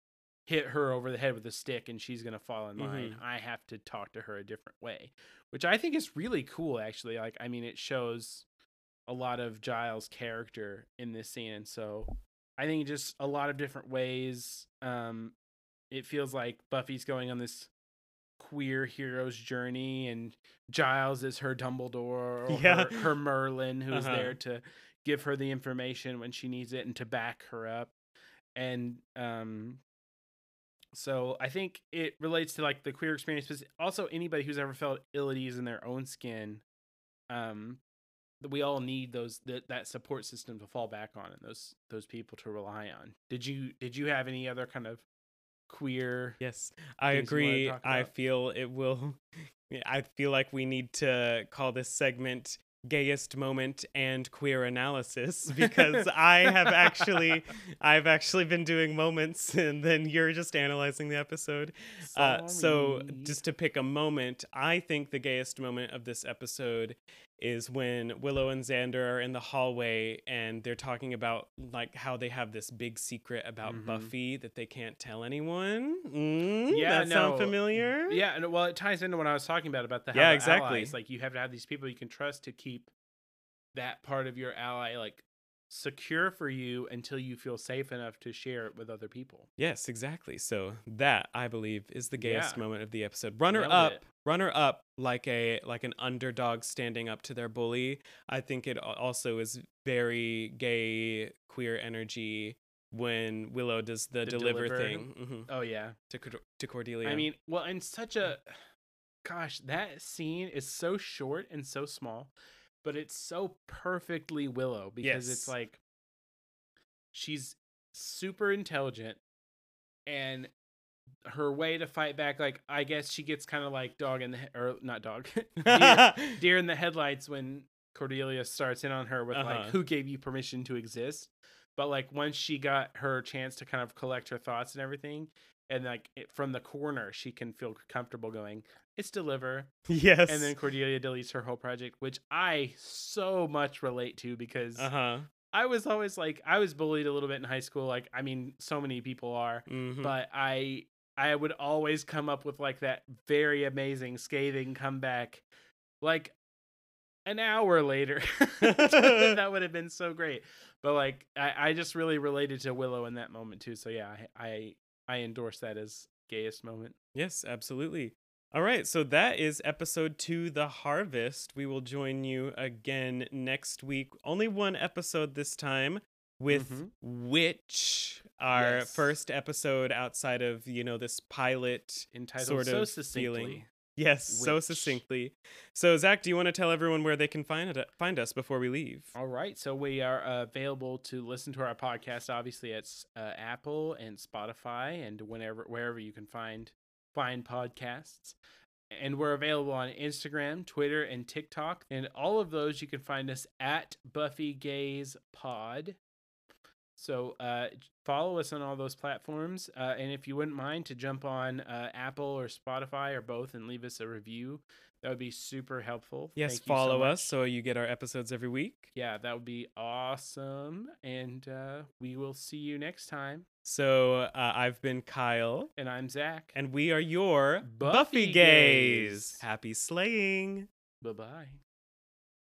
hit her over the head with a stick and she's gonna fall in line i have to talk to her a different way which i think is really cool actually like i mean it shows a lot of giles character in this scene and so i think just a lot of different ways um it feels like buffy's going on this queer hero's journey and giles is her dumbledore or Yeah. her, her merlin who's Uh-huh. there to give her the information when she needs it and to back her up and um so i think it relates to like the queer experience but also anybody who's ever felt ill at ease in their own skin um we all need those that that support system to fall back on and those those people to rely on did you did you have any other kind of queer Yes, I things you wanna agree. I feel it will. I feel like we need to call this segment gayest moment and queer analysis because I have actually I've actually been doing moments and then you're just analyzing the episode. Uh, so just to pick a moment, I think the gayest moment of this episode is when Willow and Xander are in the hallway and they're talking about like how they have this big secret about Mhm. Buffy that they can't tell anyone. Mm, Yeah, that sound familiar? Yeah, and well, it ties into what I was talking about about the Yeah, exactly. allies, like you have to have these people you can trust to keep that part of your ally like secure for you until you feel safe enough to share it with other people. Yes, exactly. So that I believe is the gayest Yeah. moment of the episode. Runner Nailed up, it. runner up like a like an underdog standing up to their bully. I think it also is very gay queer energy when Willow does the, The deliver, deliver. thing mhm, Oh yeah. to to Cordelia. I mean, well, and such a gosh, that scene is so short and so small, but it's so perfectly Willow because it's like she's super intelligent and her way to fight back like I guess she gets kind of like dog in the he- or not dog deer, deer in the headlights when Cordelia starts in on her with Uh-huh. like who gave you permission to exist but like once she got her chance to kind of collect her thoughts and everything and like it, from the corner she can feel comfortable going it's deliver. Yes, and then Cordelia deletes her whole project which I so much relate to because uh huh. I was always like I was bullied a little bit in high school like I mean so many people are hmm but I I would always come up with like that very amazing scathing comeback like an hour later. That would have been so great. But like I, I just really related to Willow in that moment too. So yeah I I, I endorse that as gayest moment. Yes, absolutely. All right, so that is episode two, The Harvest. We will join you again next week. Only one episode this time with Mhm. Witch, our Yes. first episode outside of, you know, this pilot. entitled Sort so of succinctly feeling. Yes, so succinctly. So, Zach, do you want to tell everyone where they can find it, find us before we leave? All right, so we are uh, available to listen to our podcast. Obviously, it's uh, Apple and Spotify, and whenever wherever you can find find podcasts. And we're available on Instagram, Twitter, and TikTok. And all of those you can find us at Buffy Gays Pod. So uh, follow us on all those platforms. Uh, and if you wouldn't mind to jump on uh, Apple or Spotify or both and leave us a review, that would be super helpful. Yes, Thank you so follow us so you get our episodes every week. yeah, that would be awesome. And uh, we will see you next time. So, uh, I've been Kyle, And I'm Zach. and we are your Buffy Buffy gays. gays. Happy slaying. Bye bye.